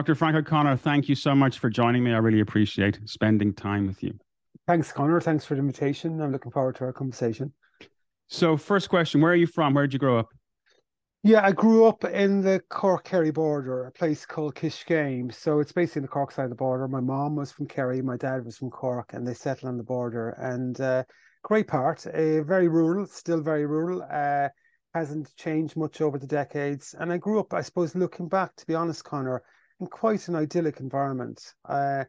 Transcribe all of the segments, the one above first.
Dr. Frank O'Connor, thank you so much for joining me. I really appreciate spending time with you. Thanks, Connor. Thanks for the invitation. I'm looking forward to our conversation. So, first question Where are you from? Where did you grow up? Yeah, I grew up in the Cork Kerry border, a place called Kiskeam. So it's basically the Cork side of the border. My mom was from Kerry, my dad was from Cork, and they settled on the border. And uh, great part, uh, very rural, still very rural. Uh, hasn't changed much over the decades. And I grew up, I suppose, looking back, to be honest, Connor, in quite an idyllic environment. Uh,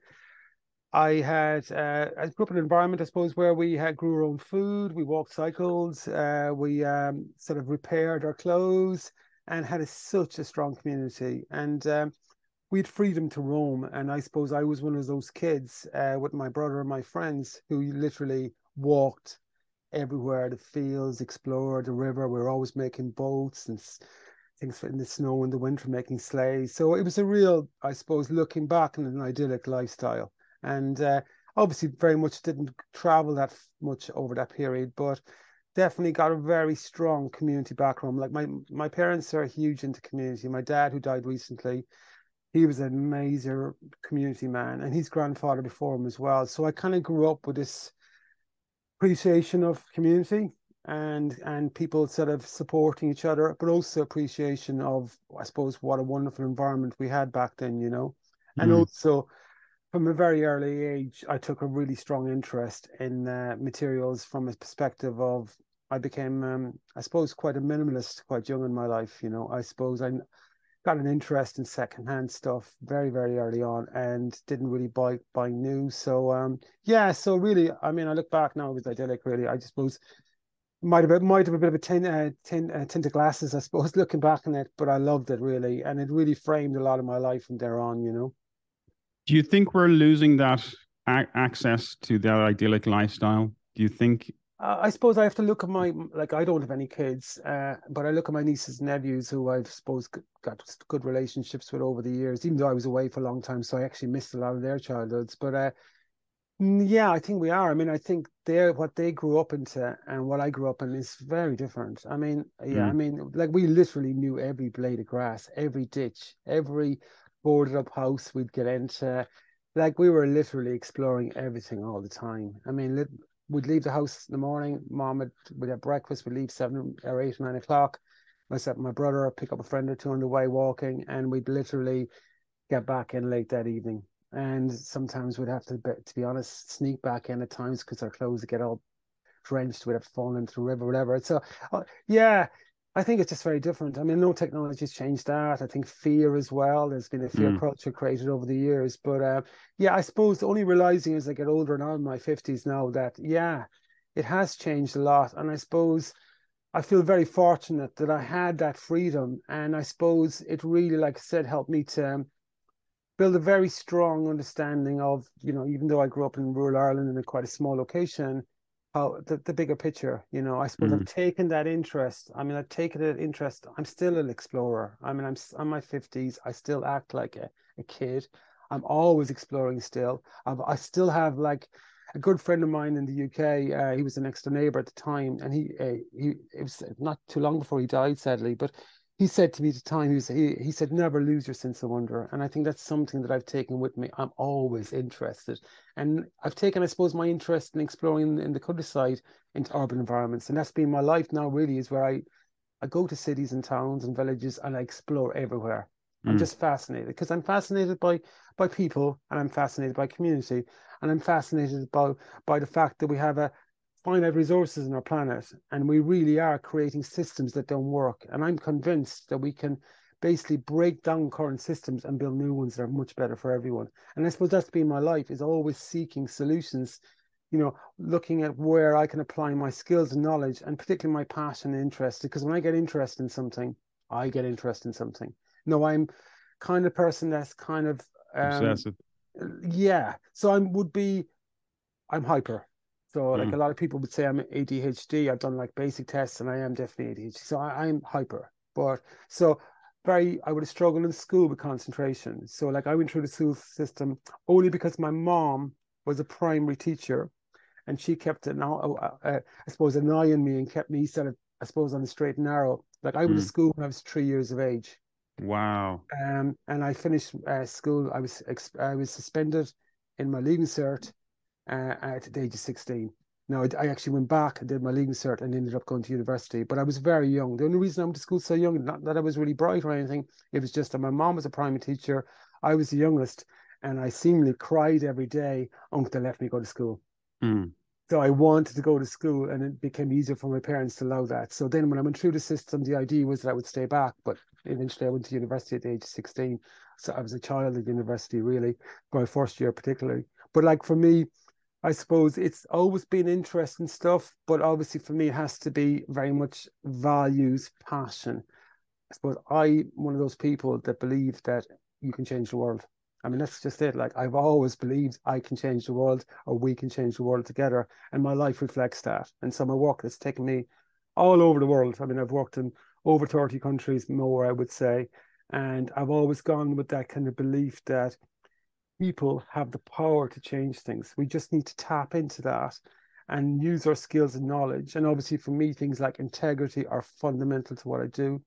I had uh, I grew up in an environment, I suppose, where we had grew our own food, we walked cycles, uh, we um, sort of repaired our clothes, and had a, such a strong community. And um, we had freedom to roam. And I suppose I was one of those kids uh, with my brother and my friends who literally walked everywhere, the fields, explored the river. We were always making boats and things in the snow in the winter, making sleighs. So it was a real, I suppose, looking back on an idyllic lifestyle and uh, obviously very much didn't travel that much over that period, but definitely got a very strong community background. Like my my parents are huge into community. My dad, who died recently, he was an amazing community man, and his grandfather before him as well. So I kind of grew up with this appreciation of community and and people sort of supporting each other, but also appreciation of I suppose what a wonderful environment we had back then, you know, and mm. also from a very early age, I took a really strong interest in uh, materials from a perspective of I became, um, I suppose, quite a minimalist quite young in my life. You know, I suppose I got an interest in secondhand stuff very, very early on, and didn't really buy buy new. So, um, yeah. So really, I mean, I look back now, it was idyllic. Really, I just suppose might have might have a bit of a tin, uh, tin uh, tint of glasses, I suppose, looking back on it. But I loved it really, and it really framed a lot of my life from there on. You know. Do you think we're losing that a- access to that idyllic lifestyle? Do you think? Uh, I suppose I have to look at my like I don't have any kids, uh, but I look at my nieces and nephews who I've suppose got good relationships with over the years. Even though I was away for a long time, so I actually missed a lot of their childhoods. But uh, yeah, I think we are. I mean, I think they're what they grew up into and what I grew up in is very different. I mean, yeah, mm. I mean, like we literally knew every blade of grass, every ditch, every boarded up house we'd get into. Like we were literally exploring everything all the time. I mean, we'd leave the house in the morning. Mom would we'd have breakfast. We'd leave seven or eight or nine o'clock. Myself and my brother would pick up a friend or two on the way walking, and we'd literally get back in late that evening. And sometimes we'd have to, to be honest, sneak back in at times because our clothes would get all drenched. We'd have fallen the river, whatever. So, uh, yeah, I think it's just very different. I mean, no technology has changed that. I think fear as well. There's been a fear mm. culture created over the years. But uh, yeah, I suppose only realizing as I get older and I'm in my 50s now that, yeah, it has changed a lot. And I suppose I feel very fortunate that I had that freedom. And I suppose it really, like I said, helped me to um, build a very strong understanding of, you know, even though I grew up in rural Ireland in a quite a small location, how the, the bigger picture you know? I suppose mm. i've taken that interest i mean i've taken that interest i'm still an explorer. I mean i'm i'm my 50s i still act like a, a kid. I'm always exploring still. I've, i still have like a good friend of mine in the uk uh, he was an next door neighbor at the time and he uh, he it was not too long before he died sadly but he said to me at the time, he, was, he, he said, never lose your sense of wonder. And I think that's something that I've taken with me. I'm always interested. And I've taken, I suppose, my interest in exploring in, the countryside into urban environments. And that's been my life now, really, is where I, I go to cities and towns and villages and I explore everywhere. I'm mm. just fascinated because I'm fascinated by by people and I'm fascinated by community and I'm fascinated by by the fact that we have a, finite resources in our planet and we really are creating systems that don't work. And i'm convinced that we can basically break down current systems and build new ones that are much better for everyone. And i suppose that's been my life is always seeking solutions you know looking at where i can apply my skills and knowledge and particularly my passion and interest because when i get interested in something i get interested in something. No i'm kind of person that's kind of um, obsessive. yeah. So i would be i'm hyper so like mm. a lot of people would say I'm ADHD. I've done like basic tests and I am definitely ADHD. So I, am hyper. But so very I would have struggled in school with concentration. So like I went through the school system only because my mom was a primary teacher and she kept an uh, uh, I suppose an eye on me and kept me sort of I suppose on the straight and narrow. Like I went mm. to school when I was three years of age Wow. Um, and I finished uh, school. I was I was suspended in my leaving cert uh, at the age of 16. Now, I, I, actually went back and did my leaving cert and ended up going to university, but I was very young. The only reason I went to school so young, not that I was really bright or anything, it was just that my mom was a primary teacher. I was the youngest, and I seemingly cried every day until they left me go to school. Mm. So I wanted to go to school, and it became easier for my parents to allow that. So then, when I went through the system, the idea was that I would stay back, but eventually I went to university at the age of 16. So I was a child at university, really, my first year particularly. But like for me, I suppose it's always been interesting stuff, but obviously for me, it has to be very much values, passion. I suppose I'm one of those people that believe that you can change the world. I mean, that's just it. Like I've always believed I can change the world, or we can change the world together, and my life reflects that. And so my work has taken me all over the world. I mean, I've worked in over thirty countries more, I would say, and I've always gone with that kind of belief that people have the power to change things. We just need to tap into that and use our skills and knowledge. And obviously, for me, things like integrity are fundamental to what I do,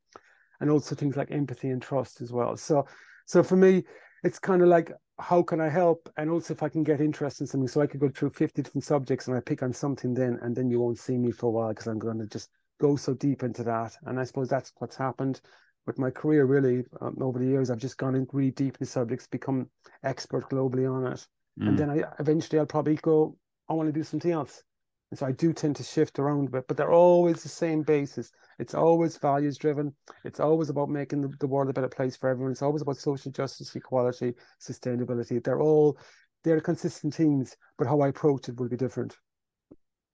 and also things like empathy and trust as well. So, so for me, it's kind of like how can I help, and also if I can get interest in something. So I could go through fifty different subjects, and I pick on something then, and then you won't see me for a while because I'm going to just go so deep into that. And I suppose that's what's happened with my career really um, over the years i've just gone in really deep in subjects become expert globally on it. Mm. and then i eventually i'll probably go i want to do something else. And so i do tend to shift around a bit but they're always the same basis. It's always values driven. It's always about making the, the world a better place for everyone. It's always about social justice equality sustainability. They're all they're consistent themes but how i approach it will be different.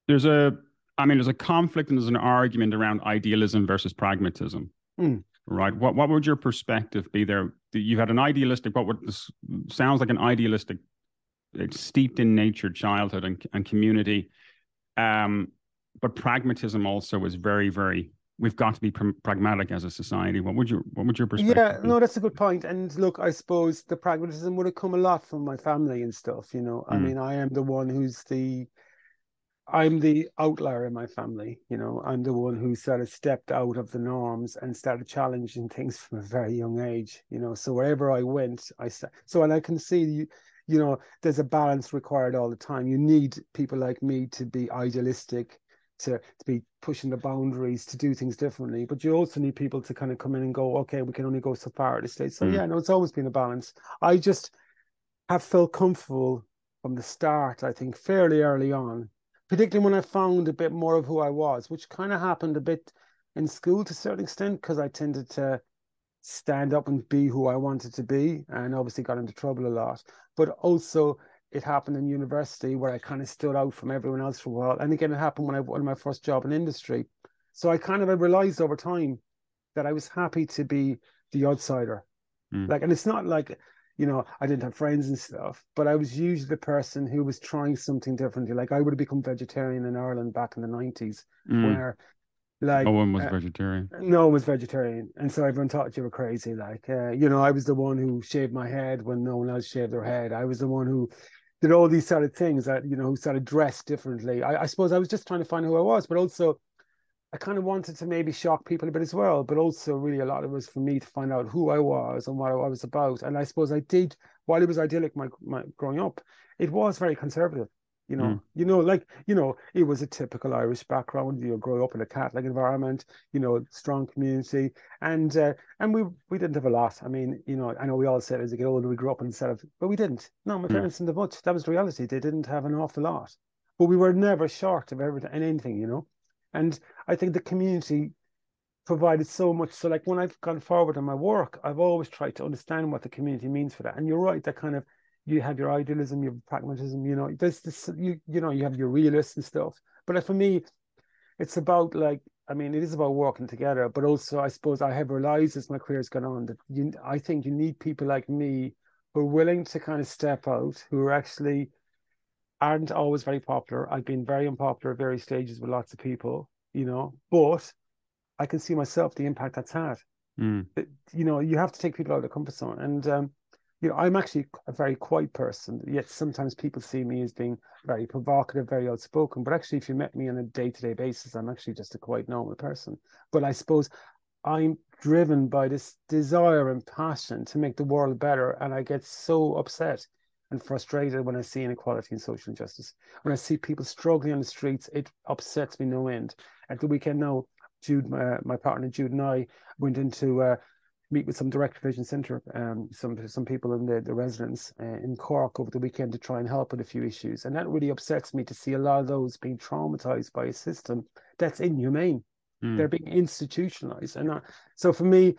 There's a i mean there's a conflict and there's an argument around idealism versus pragmatism. Mm right? What what would your perspective be there? You had an idealistic, what would this sounds like an idealistic, steeped in nature childhood and, and community, um, but pragmatism also is very very. We've got to be pr- pragmatic as a society. What would your what would your perspective? Yeah, be? no, that's a good point. And look, I suppose the pragmatism would have come a lot from my family and stuff. You know, mm. I mean, I am the one who's the I'm the outlier in my family. You know, I'm the one who sort of stepped out of the norms and started challenging things from a very young age. You know, so wherever I went, I so and I can see you. You know, there's a balance required all the time. You need people like me to be idealistic, to to be pushing the boundaries, to do things differently. But you also need people to kind of come in and go, okay, we can only go so far at this stage. So mm. yeah, no, it's always been a balance. I just have felt comfortable from the start. I think fairly early on particularly when I found a bit more of who I was, which kind of happened a bit in school to a certain extent because I tended to stand up and be who I wanted to be, and obviously got into trouble a lot. But also, it happened in university where I kind of stood out from everyone else for a while. And again, it happened when I won my first job in industry. So I kind of I realized over time that I was happy to be the outsider. Mm. Like, and it's not like you know, I didn't have friends and stuff, but I was usually the person who was trying something differently. Like I would have become vegetarian in Ireland back in the nineties, mm. where like no one was uh, vegetarian. No one was vegetarian, and so everyone thought you were crazy. Like, uh, you know, I was the one who shaved my head when no one else shaved their head. I was the one who did all these sort of things that you know, who sort of dressed differently. I, I suppose I was just trying to find who I was, but also I kind of wanted to maybe shock people a bit as well, but also really a lot of it was for me to find out who I was and what I was about. And I suppose I did while it was idyllic my, my growing up, it was very conservative. You know, mm. you know, like you know, it was a typical Irish background. You know, grow up in a Catholic environment. You know, strong community, and uh, and we we didn't have a lot. I mean, you know, I know we all said as we get older we grew up instead of, but we didn't. No, my mm. parents didn't have much. That was the reality. They didn't have an awful lot, but we were never short of everything and anything. You know, and I think the community provided so much. So, like when I've gone forward in my work, I've always tried to understand what the community means for that. And you're right, that kind of you have your idealism, your pragmatism. You know, there's this. You you know, you have your realists and stuff. But for me, it's about like I mean, it is about working together. But also, I suppose I have realized as my career has gone on that you, I think you need people like me who are willing to kind of step out, who are actually aren't always very popular. I've been very unpopular at various stages with lots of people, you know, but I can see myself the impact that's had. Mm. you know, you have to take people out of the comfort zone. And, um, you know, I'm actually a very quiet person, yet sometimes people see me as being very provocative, very outspoken. But actually, if you met me on a day to day basis, I'm actually just a quite normal person. But I suppose I'm driven by this desire and passion to make the world better. And I get so upset and frustrated when I see inequality and social injustice. When I see people struggling on the streets, it upsets me no end. At the weekend now, Jude, my, my partner Jude and I went into uh, meet with some direct provision centre, um, some some people in the, the residents uh, in Cork over the weekend to try and help with a few issues. And that really upsets me to see a lot of those being traumatized by a system that's inhumane. Mm. They're being institutionalized. And I, so for me,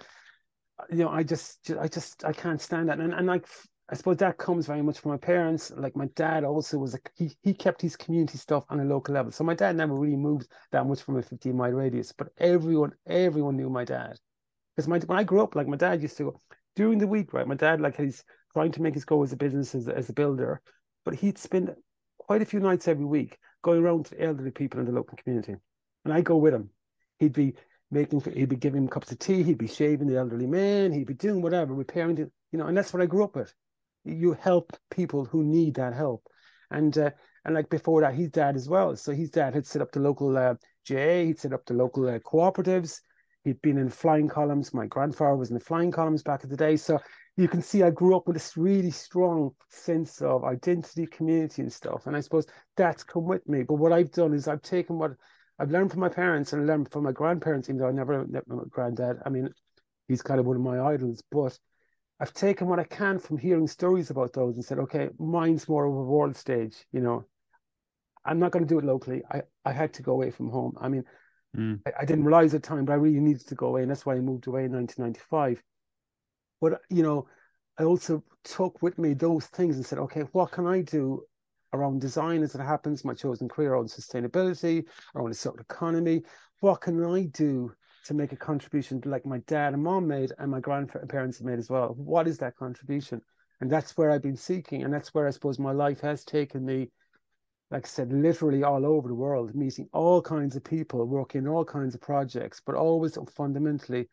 you know, I just, I just, I can't stand that. And, and like, I suppose that comes very much from my parents. Like my dad also was a, he, he kept his community stuff on a local level. So my dad never really moved that much from a 15 mile radius, but everyone, everyone knew my dad because my when I grew up, like my dad used to go during the week, right? My dad, like he's trying to make his go as a business as, as a builder, but he'd spend quite a few nights every week going around to elderly people in the local community. And I go with him. He'd be making, he'd be giving cups of tea, he'd be shaving the elderly man, he'd be doing whatever, repairing it, you know, and that's what I grew up with. You help people who need that help. And uh, and like before that, his dad as well. So his dad had set up the local uh, GAA, he'd set up the local uh, cooperatives, He'd been in flying columns. My grandfather was in the flying columns back in the day. So you can see I grew up with this really strong sense of identity, community, and stuff. And I suppose that's come with me. But what I've done is I've taken what I've learned from my parents and learned from my grandparents, even though I never met my granddad. I mean, he's kind of one of my idols, but I've taken what I can from hearing stories about those and said, okay, mine's more of a world stage, you know. I'm not going to do it locally. I, I had to go away from home. I mean, Mm. I, I, didn't realize at the time, but I really needed to go away, and that's why I moved away in 1995. But you know, I also took with me those things and said, okay, what can I do around design as it happens, my chosen career around sustainability, around the circular economy? What can I do to make a contribution like my dad and mom made and my grandparents made as well? What is that contribution? And that's where I've been seeking, and that's where I suppose my life has taken me like I said, literally all over the world, meeting all kinds of people, working all kinds of projects, but always fundamentally,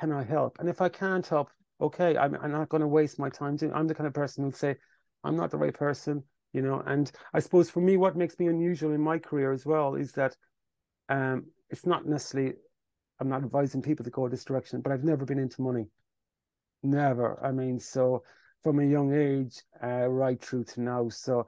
can I help? And if I can't help, okay, I'm, I'm not going to waste my time doing. I'm the kind of person who'll say, I'm not the right person, you know. And I suppose for me, what makes me unusual in my career as well is that um, it's not necessarily. I'm not advising people to go this direction, but I've never been into money. Never. I mean, so from a young age, uh, right through to now. So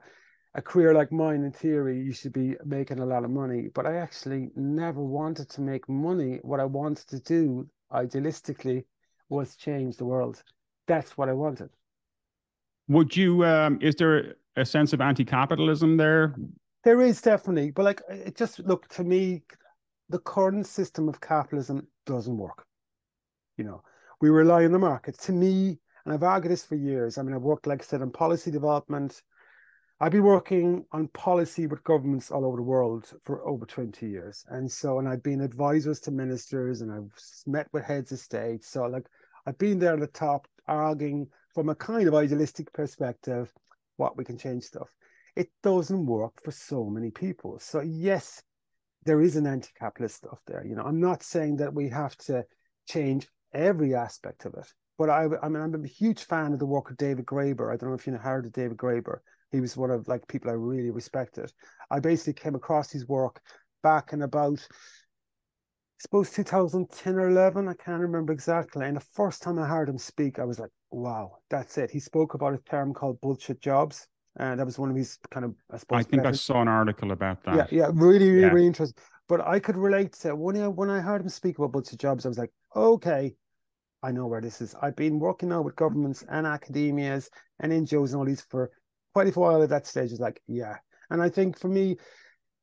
a career like mine, in theory, you should be making a lot of money. But I actually never wanted to make money. What I wanted to do, idealistically, was change the world. That's what I wanted. Would you? Um, is there a sense of anti-capitalism there? There is definitely, but like it just look to me, the current system of capitalism doesn't work. You know, we rely on the market. To me, and I've argued this for years. I mean, I've worked, like I said, on policy development I've been working on policy with governments all over the world for over 20 years. And so, and I've been advisors to ministers and I've met with heads of state. So, like, I've been there at the top arguing from a kind of idealistic perspective what we can change stuff. It doesn't work for so many people. So, yes, there is an anti capitalist stuff there. You know, I'm not saying that we have to change every aspect of it. But I, I mean, I'm a huge fan of the work of David Graeber. I don't know if you know heard of David Graeber he was one of like people I really respected. I basically came across his work back in about I suppose 2010 or 11, I can't remember exactly. And the first time I heard him speak, I was like, wow, that's it. He spoke about a term called bullshit jobs. And that was one of his kind of, I suppose. I think I saw an article about that. Yeah, yeah, really, really, yeah. really interesting. But I could relate to when I, when I heard him speak about bullshit jobs, I was like, okay, I know where this is. I've been working now with governments and academias and NGOs and all these for quite a while at that stage is like, yeah. And I think for me,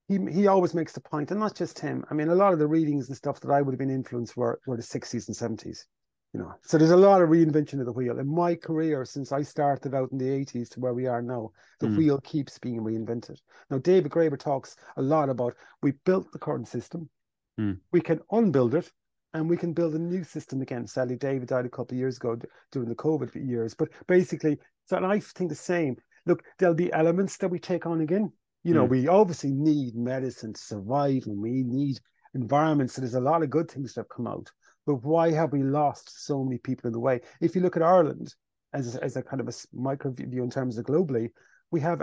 he he always makes the point, and not just him. I mean, a lot of the readings and stuff that I would have been influenced were were the sixties and seventies. You know, so there's a lot of reinvention of the wheel in my career since I started out in the 80s to where we are now. The mm. wheel keeps being reinvented. Now, David Graeber talks a lot about we built the current system, mm. we can unbuild it, and we can build a new system again. Sadly, David died a couple of years ago during the COVID years, but basically, so and I think the same look, there'll be elements that we take on again. You know, mm. we obviously need medicine to survive and we need environments. So there's a lot of good things that have come out. But why have we lost so many people in the way? If you look at Ireland as, as a kind of a micro view in terms of globally, we have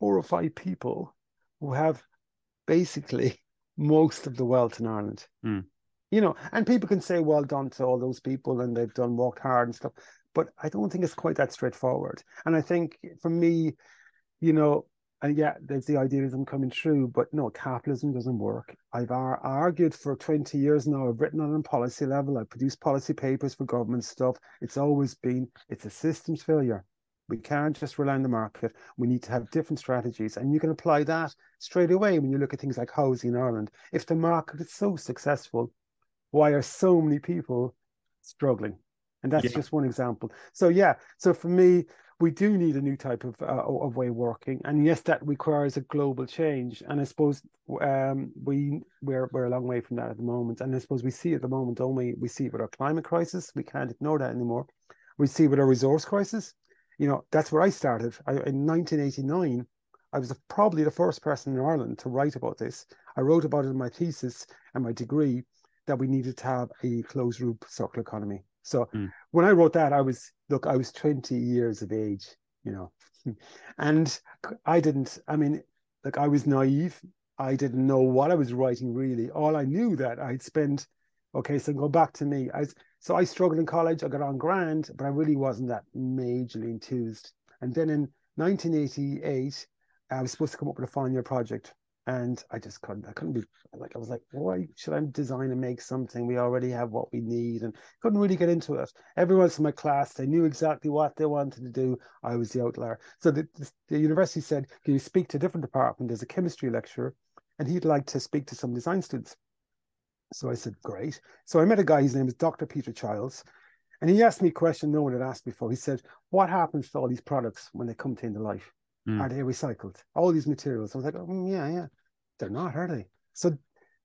four or five people who have basically most of the wealth in Ireland. Mm. you know, and people can say well done to all those people and they've done worked hard and stuff, but I don't think it's quite that straightforward. And I think for me, you know, and yeah, there's the idealism coming through, but no, capitalism doesn't work. I've ar- argued for 20 years now. I've written on a policy level. I've produced policy papers for government stuff. It's always been it's a systems failure. We can't just rely on the market. We need to have different strategies, and you can apply that straight away when you look at things like housing in Ireland. If the market is so successful, why are so many people struggling? And that's yeah. just one example. So yeah, so for me, we do need a new type of uh, of way of working, and yes, that requires a global change. And I suppose um, we we're we're a long way from that at the moment. And I suppose we see at the moment, don't we? See it with our climate crisis. We can't ignore that anymore. We see with our resource crisis. You know, that's where I started. I, in 1989, I was probably the first person in Ireland to write about this. I wrote about it in my thesis and my degree that we needed to have a closed loop circular economy. So mm. when I wrote that, I was look, I was 20 years of age, you know, and I didn't, I mean, like I was naive. I didn't know what I was writing really. All I knew that I'd spent, okay, so go back to me. I so I struggled in college. I got on grand, but I really wasn't that majorly enthused. And then in 1988, I was supposed to come up with a final year project and I just couldn't. I couldn't be like I was like, why should I design and make something? We already have what we need, and couldn't really get into it. Everyone else in my class, they knew exactly what they wanted to do. I was the outlier. So the, the, the university said, "Can you speak to a different department?" There's a chemistry lecturer, and he'd like to speak to some design students. So I said, "Great." So I met a guy. His name is Dr. Peter Childs. And he asked me a question no one had asked before. He said, What happens to all these products when they come to end of life? Mm. Are they recycled? All these materials. I was like, oh, yeah, yeah. They're not, are they? So,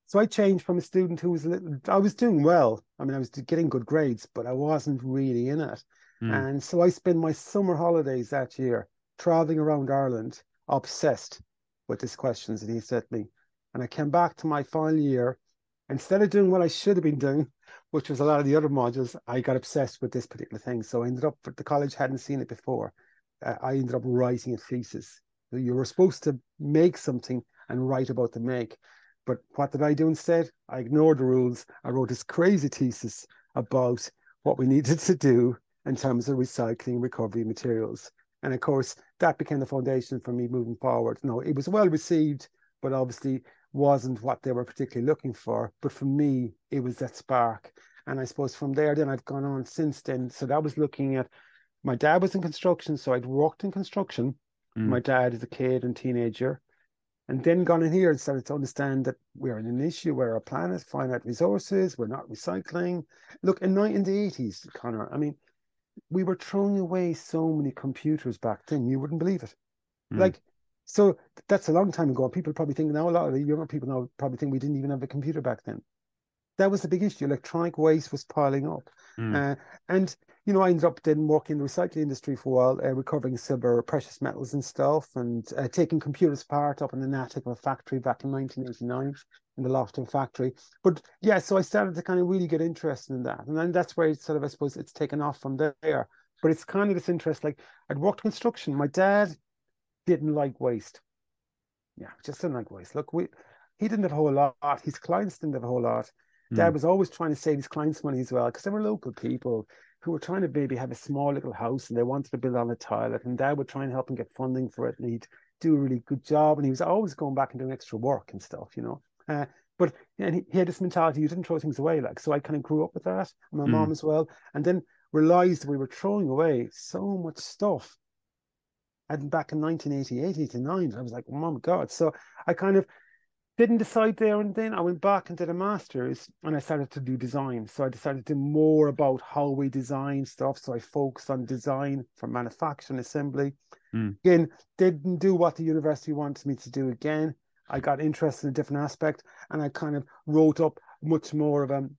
so I changed from a student who was a little. I was doing well. I mean, I was getting good grades, but I wasn't really in it. Mm. And so I spent my summer holidays that year traveling around Ireland, obsessed with these questions that he set me. And I came back to my final year. Instead of doing what I should have been doing, which was a lot of the other modules, I got obsessed with this particular thing. So I ended up, the college hadn't seen it before Uh, I ended up writing a thesis. You were supposed to make something and write about the make. But what did I do instead? I ignored the rules. I wrote this crazy thesis about what we needed to do in terms of recycling recovery materials. And of course, that became the foundation for me moving forward. No, it was well received, but obviously wasn't what they were particularly looking for. But for me, it was that spark. And I suppose from there, then I've gone on since then. So that was looking at my dad was in construction, so I'd worked in construction. Mm. My dad as a kid and teenager, and then gone in here and started to understand that we're in an issue where our planet, finite resources, we're not recycling. Look, in, in the 80s, Connor. I mean, we were throwing away so many computers back then, you wouldn't believe it. Mm. Like, so that's a long time ago. People probably think now, a lot of the younger people now probably think we didn't even have a computer back then. That was the big issue. Electronic waste was piling up. Mm. Uh, and you know, I ended up then working in the recycling industry for a while, uh, recovering silver, precious metals and stuff, and uh, taking computers apart up in an attic of a factory back in 1989 in the Loughton factory. But yeah, so I started to kind of really get interested in that, and then that's where it's sort of, I suppose, it's taken off from there. But it's kind of this interest. Like I'd worked construction. My dad didn't like waste. Yeah, just didn't like waste. Look, we he didn't have a whole lot. His clients didn't have a whole lot. Dad mm. was always trying to save his clients' money as well because they were local people who were trying to maybe have a small little house and they wanted to build on a toilet and dad would try and help him get funding for it and he'd do a really good job and he was always going back and doing extra work and stuff you know uh, but and he, he, had this mentality you didn't throw things away like so i kind of grew up with that and my mm. mom as well and then realized we were throwing away so much stuff and back in 1988 89 i was like oh my god so i kind of didn't decide there and then. I went back and did a master's and I started to do design. So I decided to do more about how we design stuff. So I focused on design for manufacturing assembly. Mm. Again, didn't do what the university wanted me to do again. I got interested in a different aspect and I kind of wrote up much more of a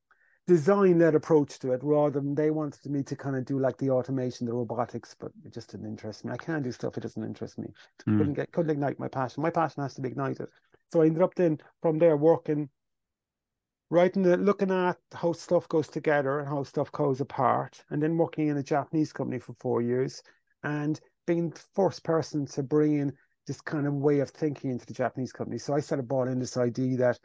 design led approach to it rather than they wanted me to kind of do like the automation, the robotics, but it just didn't interest me. I can't do stuff it doesn't interest me. Mm. Couldn't get couldn't ignite my passion. My passion has to be ignited. So I ended up then from there working, writing, the, looking at how stuff goes together and how stuff goes apart, and then working in a Japanese company for four years, and being the first person to bring in this kind of way of thinking into the Japanese company. So I started bought in this idea that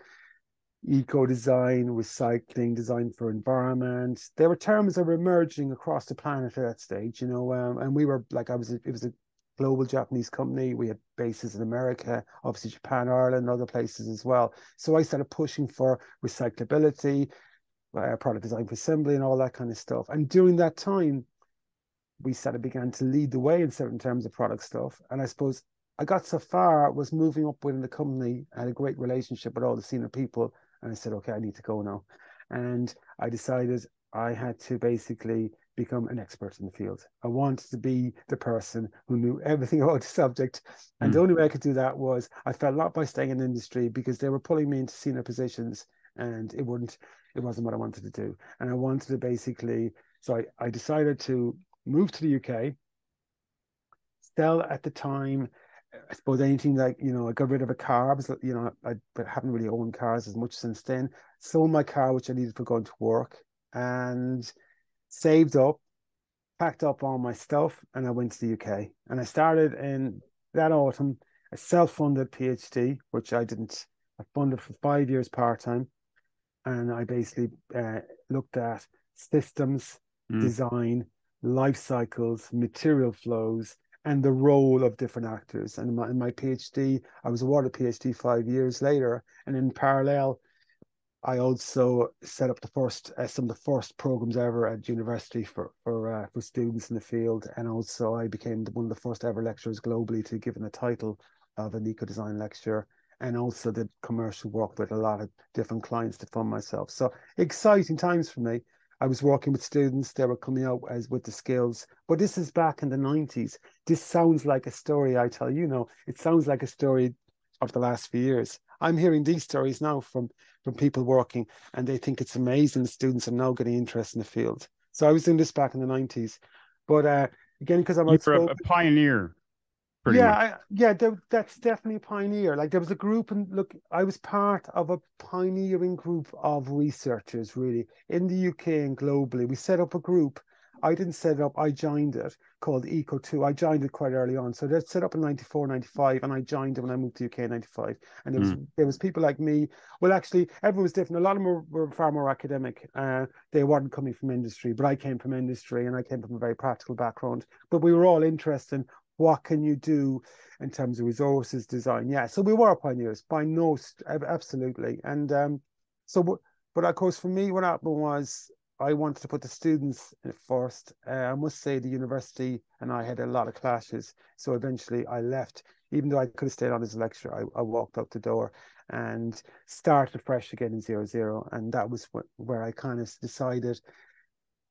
eco design, recycling, design for environment. There were terms that were emerging across the planet at that stage, you know. Um, and we were like, I was, it was a global Japanese company. We had bases in America, obviously Japan, Ireland, other places as well. So I started pushing for recyclability, uh, product design for assembly, and all that kind of stuff. And during that time, we started began to lead the way in certain terms of product stuff. And I suppose I got so far was moving up within the company. I had a great relationship with all the senior people, and I said, okay, I need to go now. And I decided I had to basically become an expert in the field. I wanted to be the person who knew everything about the subject. And mm. the only way I could do that was I felt not by staying in the industry because they were pulling me into senior positions and it wouldn't it wasn't what I wanted to do. And I wanted to basically so I, I decided to move to the UK, sell at the time I suppose anything like you know I got rid of a car. Was you know I, I haven't really owned cars as much since then. Sold my car, which I needed for going to work, and saved up, packed up all my stuff, and I went to the UK. And I started in that autumn a self-funded PhD, which I didn't. I funded for five years part time, and I basically uh, looked at systems, mm. design, life cycles, material flows, and the role of different actors. And in my, in my PhD, I was awarded a PhD five years later, and in parallel, I also set up the first uh, some of the first programs ever at university for for uh, for students in the field, and also I became one of the first ever lecturers globally to given the title of an eco design lecturer, and also did commercial work with a lot of different clients to fund myself. So exciting times for me. I was working with students, they were coming out as with the skills. But this is back in the 90s. This sounds like a story I tell you know, it sounds like a story of the last few years. I'm hearing these stories now from from people working and they think it's amazing the students are now getting interest in the field. So I was doing this back in the 90s. But uh, again, because I'm a pioneer yeah, I, yeah, there, that's definitely a pioneer. Like there was a group, and look, I was part of a pioneering group of researchers, really, in the UK and globally. We set up a group. I didn't set it up, I joined it called Eco2. I joined it quite early on. So they set up in 94, 95, and I joined it when I moved to UK in 95. And there was mm. there was people like me. Well, actually, everyone was different. A lot of them were, were far more academic. Uh, they weren't coming from industry, but I came from industry and I came from a very practical background. But we were all interested in what can you do in terms of resources design yeah so we were pioneers by no absolutely and um so but of course for me what happened was i wanted to put the students first uh, i must say the university and i had a lot of clashes so eventually i left even though i could have stayed on as a lecturer i, I walked out the door and started fresh again in zero zero and that was what, where i kind of decided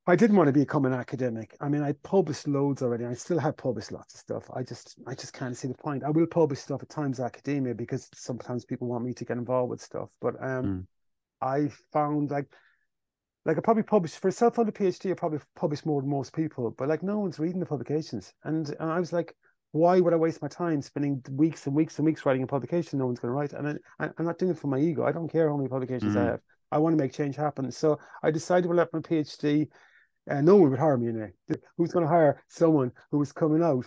I didn't want to become an academic. I mean, I published loads already. I still have published lots of stuff. I just, I just can't see the point. I will publish stuff at times academia because sometimes people want me to get involved with stuff. But um, mm. I found like, like I probably published for a self-funded PhD. I probably published more than most people, but like no one's reading the publications. And, and I was like, why would I waste my time spending weeks and weeks and weeks writing a publication no one's going to write? And I, am not doing it for my ego. I don't care how many publications mm. I have. I want to make change happen. So I decided to let my PhD and no one would hire me anyway. Who's going to hire someone who was coming out?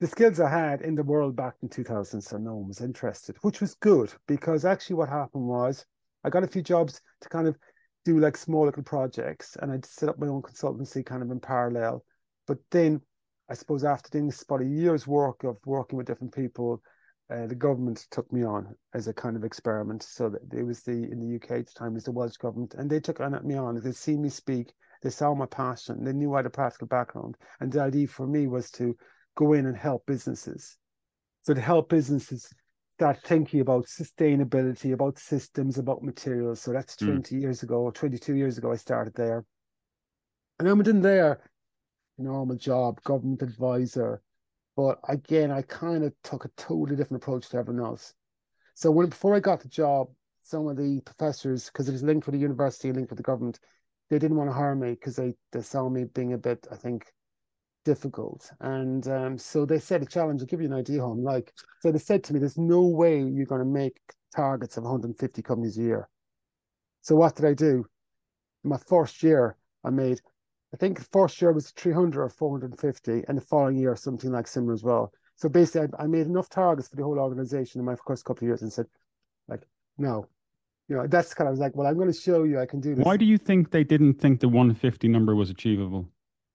The skills I had in the world back in 2000, so no one was interested, which was good because actually what happened was I got a few jobs to kind of do like small little projects and I'd set up my own consultancy kind of in parallel. But then I suppose after doing this about a year's work of working with different people, uh, the government took me on as a kind of experiment. So that it was the in the UK at the time was the Welsh government, and they took on me on. They'd seen me speak, they saw my passion. They knew I had a practical background. And the idea for me was to go in and help businesses. So to help businesses start thinking about sustainability, about systems, about materials. So that's hmm. 20 mm. years ago, 22 years ago, I started there. And I went in there, normal job, government advisor. But again, I kind of took a totally different approach to everyone else. So when before I got the job, some of the professors, because it was linked with the university and linked with the government, they didn't want to hire me because they, they saw me being a bit, I think, difficult. And um, so they set a challenge. I'll give you an idea, home. Like, so they said to me, there's no way you're going to make targets of 150 companies a year. So what did I do? In my first year, I made, I think first year was 300 or 450, and the following year, something like similar as well. So basically, I, I made enough targets for the whole organization in my first couple of years and said, like, no, you know, that's kind of like, well, I'm going to show you I can do this. Why do you think they didn't think the 150 number was achievable?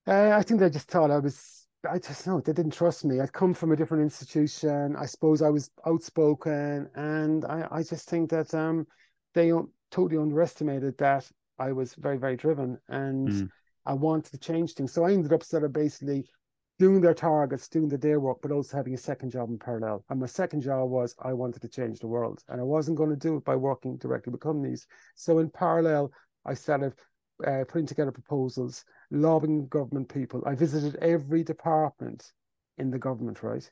Uh, I think they just thought I was. I just know they didn't trust me. I'd come from a different institution. I suppose I was outspoken, and I, I just think that um, they totally underestimated that I was very, very driven, and mm. I wanted to change things. So I ended up sort of basically doing their targets, doing the day work, but also having a second job in parallel. And my second job was I wanted to change the world, and I wasn't going to do it by working directly with companies. So in parallel, I started uh, putting together proposals, lobbying government people. I visited every department in the government, right?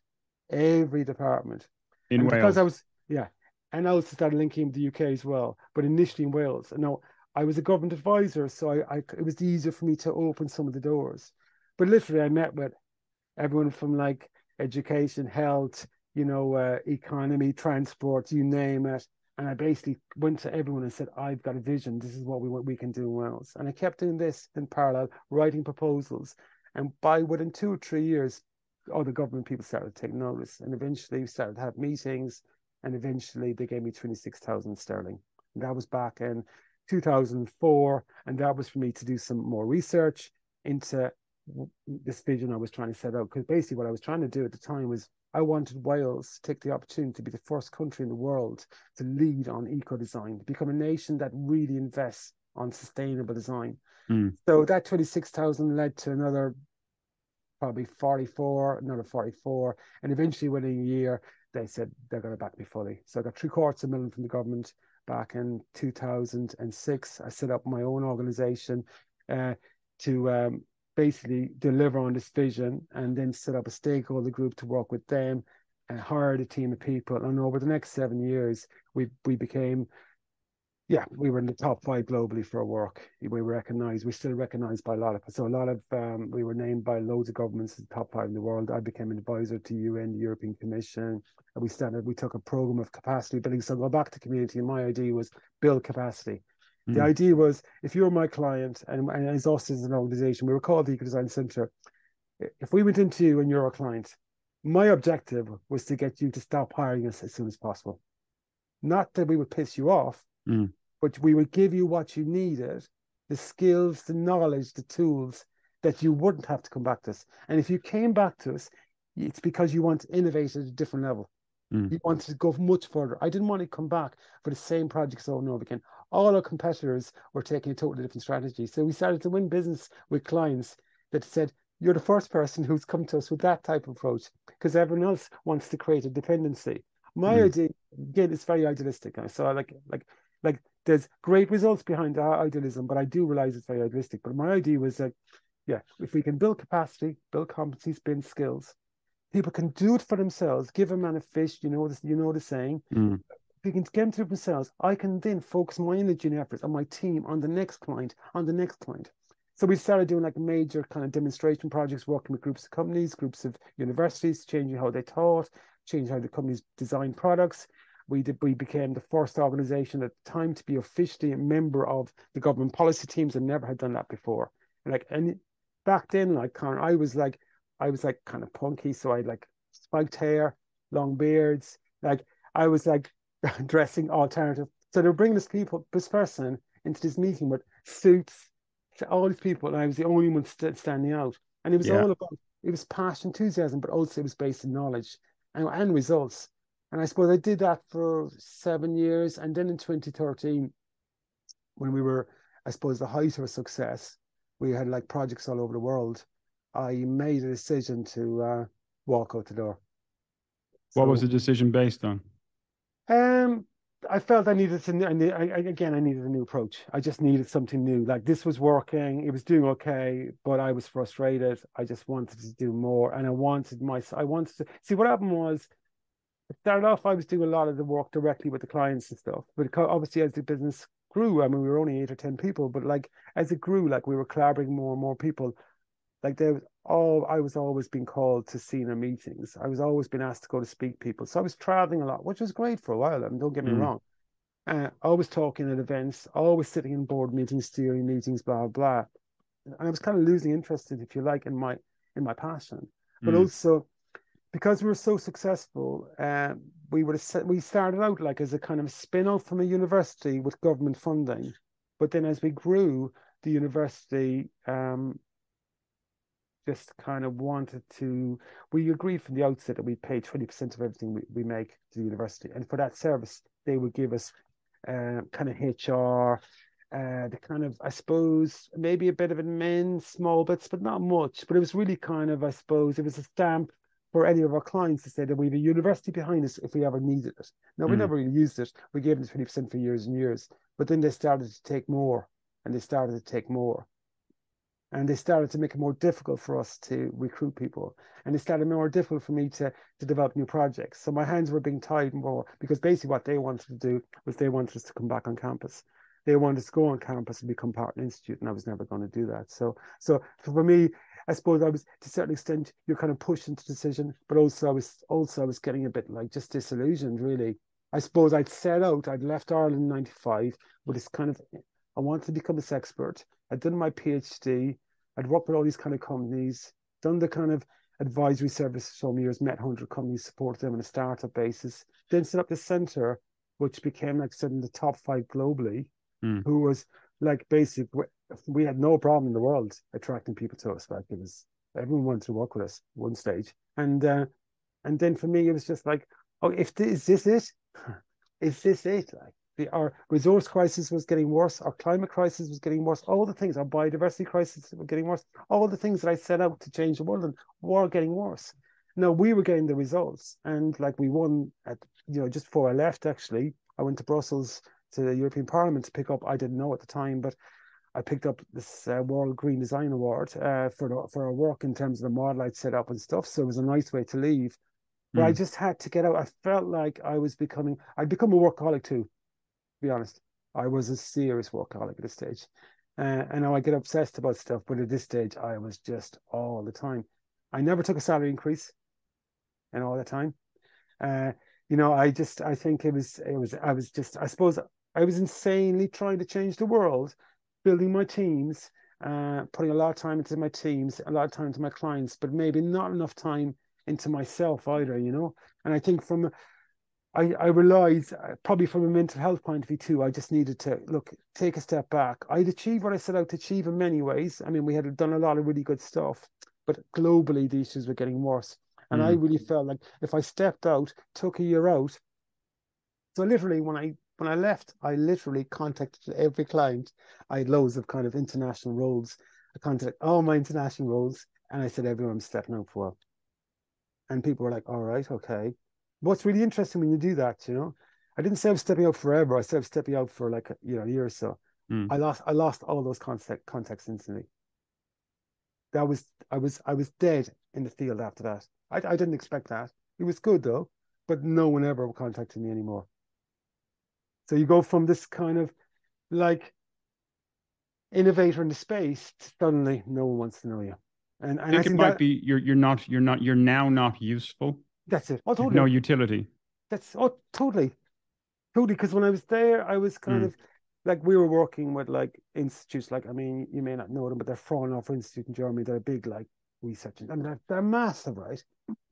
Every department. In and Wales. Because I was, yeah. And I also started linking the UK as well, but initially in Wales. Now, I was a government advisor, so I, I it was easier for me to open some of the doors. But literally, I met with everyone from like education, health, you know, uh, economy, transport, you name it. And I basically went to everyone and said, I've got a vision. This is what we want we can do in Wales. And I kept doing this in parallel, writing proposals. And by within two or three years, all the government people started to take notice. And eventually we started to have meetings. And eventually they gave me 26,000 sterling. And that was back in 2004. And that was for me to do some more research into this vision I was trying to set out. Because basically, what I was trying to do at the time was I wanted Wales to take the opportunity to be the first country in the world to lead on eco design, to become a nation that really invests on sustainable design. Mm. So that 26,000 led to another probably 44, another 44. And eventually, within a year, they said they're going to back me fully. So I got three quarters of a million from the government back in 2006. I set up my own organization uh, to um, basically deliver on this vision and then set up a stakeholder group to work with them and hired a team of people. And over the next seven years, we we became, yeah, we were in the top five globally for our work. We were recognized. We're still recognized by a lot of so a lot of um, we were named by loads of governments as the top five in the world. I became an advisor to UN, the European Commission. And we started. We took a program of capacity building. So go back to community, and my idea was build capacity. The mm. idea was if you're my client and, and as us as an organization, we were called the Eco Design Center. If we went into you and you're a client, my objective was to get you to stop hiring us as soon as possible. Not that we would piss you off, mm. but we would give you what you needed the skills, the knowledge, the tools that you wouldn't have to come back to us. And if you came back to us, it's because you want to innovate at a different level. Mm. You wanted to go much further. I didn't want to come back for the same projects over and over again all our competitors were taking a totally different strategy. So we started to win business with clients that said, you're the first person who's come to us with that type of approach because everyone else wants to create a dependency. My mm. idea, again, is very idealistic. So I like, like, like there's great results behind our idealism, but I do realize it's very idealistic. But my idea was that, yeah, if we can build capacity, build competencies, build skills, people can do it for themselves. Give a man a fish, you know this, you know the saying. Mm we can get them through themselves, I can then focus my energy and efforts on my team, on the next client, on the next client. So we started doing like major kind of demonstration projects, working with groups of companies, groups of universities, changing how they taught, changing how the companies design products. We did, we became the first organization at the time to be officially a member of the government policy teams and never had done that before. And like and back then, like I was like I was like kind of punky, so I like spiked hair, long beards, like I was like dressing alternative. So they were bringing this people, this person into this meeting with suits, to all these people, and I was the only one st- standing out. And it was yeah. all about it was passion, enthusiasm, but also it was based in knowledge and, and results. And I suppose I did that for seven years, and then in 2013, when we were, I suppose, the height of our success, we had like projects all over the world. I made a decision to uh, walk out the door. What was the decision based on? Um, I felt I needed to. I, I, again, I needed a new approach. I just needed something new. Like this was working, it was doing okay, but I was frustrated. I just wanted to do more, and I wanted my. I wanted to see what happened was. It started off, I was doing a lot of the work directly with the clients and stuff, but obviously as the business grew, I mean, we were only eight or ten people, but like as it grew, like we were collaborating more and more people. Like there was all I was always being called to senior meetings. I was always being asked to go to speak people. So I was traveling a lot, which was great for a while. I mean, don't get me mm. wrong. Uh, always talking at events, always sitting in board meetings, steering meetings, blah blah. And I was kind of losing interest, if you like, in my in my passion. But mm. also because we were so successful, uh, we were we started out like as a kind of spin off from a university with government funding, but then as we grew, the university um, just kind of wanted to. We agreed from the outset that we pay twenty percent of everything we, we make to the university, and for that service, they would give us uh, kind of HR, uh, the kind of I suppose maybe a bit of admin, small bits, but not much. But it was really kind of I suppose it was a stamp for any of our clients to say that we have a university behind us if we ever needed it. Now, we mm. never really used it. We gave them 20% for years and years, but then they started to take more and they started to take more. And they started to make it more difficult for us to recruit people. And it started more difficult for me to, to develop new projects. So my hands were being tied more because basically what they wanted to do was they wanted us to come back on campus they wanted us to go on campus and become part of an institute, and I was never going to do that. So, so for me, I suppose I was to a certain extent you're kind of pushed into decision, but also I was also I was getting a bit like just disillusioned really. I suppose I'd set out, I'd left Ireland in '95 with this kind of I wanted to become a expert. I'd done my PhD. I'd worked with all these kind of companies, done the kind of advisory service for some years, met 100 companies, supported them on a startup basis, then set up the center, which became like I said in the top five globally, mm. who was like basic we had no problem in the world attracting people to us. Like it was everyone wanted to work with us one stage, and uh, and then for me it was just like, oh, if this, is this it, is this it? Like the, our resource crisis was getting worse, our climate crisis was getting worse, all the things, our biodiversity crisis were getting worse, all the things that I set out to change the world and were getting worse. Now we were getting the results, and like we won at you know just before I left, actually, I went to Brussels to the European Parliament to pick up. I didn't know at the time, but I picked up this uh, World Green Design Award uh, for the, for our work in terms of the model I'd set up and stuff. So it was a nice way to leave. But mm. I hmm. just had to get out. I felt like I was becoming. I'd become a workaholic too. Be honest, I was a serious workaholic at this stage, uh, and now I get obsessed about stuff. But at this stage, I was just all the time. I never took a salary increase, and all the time. Uh, you know, I just I think it was it was I was just I suppose I was insanely trying to change the world building my teams, uh, putting a lot of time into my teams, a lot of time into my clients, but maybe not enough time into myself either, you know. And I think from I, I realized uh, probably from a mental health point of view too, I just needed to look, take a step back. I'd achieved what I set out to achieve in many ways. I mean, we had done a lot of really good stuff, but globally the issues were getting worse. And mm. I really felt like if I stepped out, took a year out, so literally when I when I left, I literally contacted every client. I had loads of kind of international roles. I contacted all my international roles and I said, everyone I'm stepping out for. And people were like, all right, okay. What's really interesting when you do that, you know, I didn't say I was stepping out forever. I said I was stepping out for like a, you know, a year or so. Mm. I lost I lost all those contact contacts instantly. That was I was I was dead in the field after that. I I didn't expect that. It was good though, but no one ever contacted me anymore. So you go from this kind of like innovator in the space suddenly no one wants to know you. And, and I think I it might that, be you're you're not you're not you're now not useful. That's it. Oh, totally. No utility. That's oh totally, totally. Because when I was there, I was kind mm. of like we were working with like institutes. Like I mean, you may not know them, but they're Fraunhofer Institute in Germany. They're big like research. I mean, they're, they're massive, right?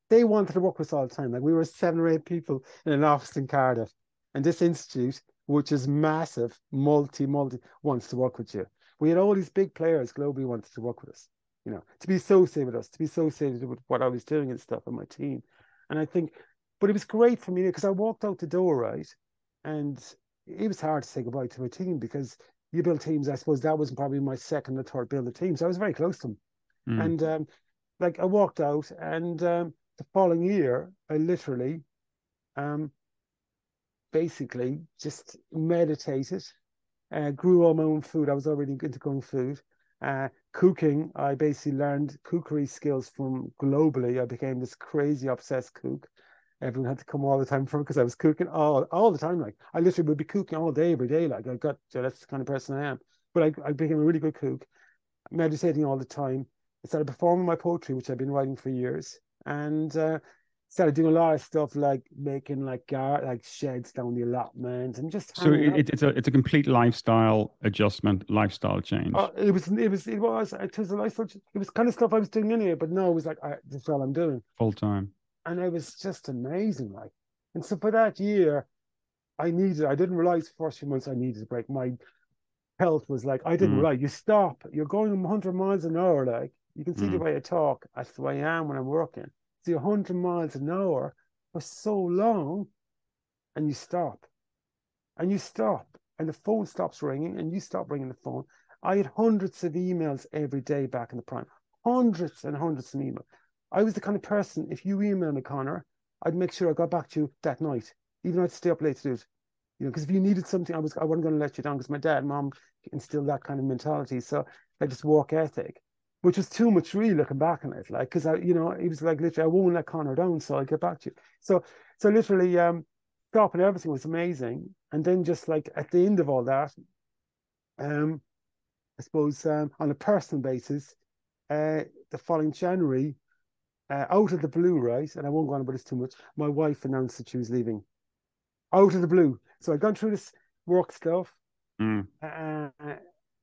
They wanted to work with us all the time. Like we were seven or eight people in an office in Cardiff, and this institute, which is massive, multi, multi, wants to work with you. We had all these big players globally wanted to work with us, you know, to be associated with us, to be associated with what I was doing and stuff and my team. And I think, but it was great for me because I walked out the door, right? And it was hard to say goodbye to my team because you build teams. I suppose that was probably my second or third build of teams. So I was very close to them. Mm. And um, like I walked out, and um, the following year, I literally um, basically just meditated, uh, grew all my own food. I was already into growing food. Uh, cooking, I basically learned cookery skills from globally. I became this crazy obsessed cook. Everyone had to come all the time for because I was cooking all all the time. Like I literally would be cooking all day, every day. Like I got so that's the kind of person I am. But I, I became a really good cook, meditating all the time. I started performing my poetry, which I've been writing for years, and uh, started doing a lot of stuff like making like gar- like sheds down the allotment and just so it, it's a it's a complete lifestyle adjustment lifestyle change uh, it was it was it was it was a lifestyle it was kind of stuff i was doing anyway but no it was like I, that's all i'm doing full time and it was just amazing like And so for that year, I needed, I didn't realize for the first few months I needed a break. My health was like, I didn't Mm. realize you stop, you're going 100 miles an hour. Like you can see the Mm. way I talk. That's the way I am when I'm working. See 100 miles an hour for so long and you stop and you stop and the phone stops ringing and you stop ringing the phone. I had hundreds of emails every day back in the prime, hundreds and hundreds of emails. I was the kind of person, if you email me, Connor, I'd make sure I got back to you that night, even though I'd stay up late to do it. You know, because if you needed something, I was I wasn't going to let you down because my dad and mom instilled that kind of mentality. So like this work ethic, which was too much really looking back on it. Like, because I, you know, he was like literally, I won't let Connor down, so I'll get back to you. So so literally, um, and everything was amazing. And then just like at the end of all that, um, I suppose um, on a personal basis, uh, the following January, uh, out of the blue, right? And I won't go on about this too much. My wife announced that she was leaving. Out of the blue. So I'd gone through this work stuff, Mm. uh,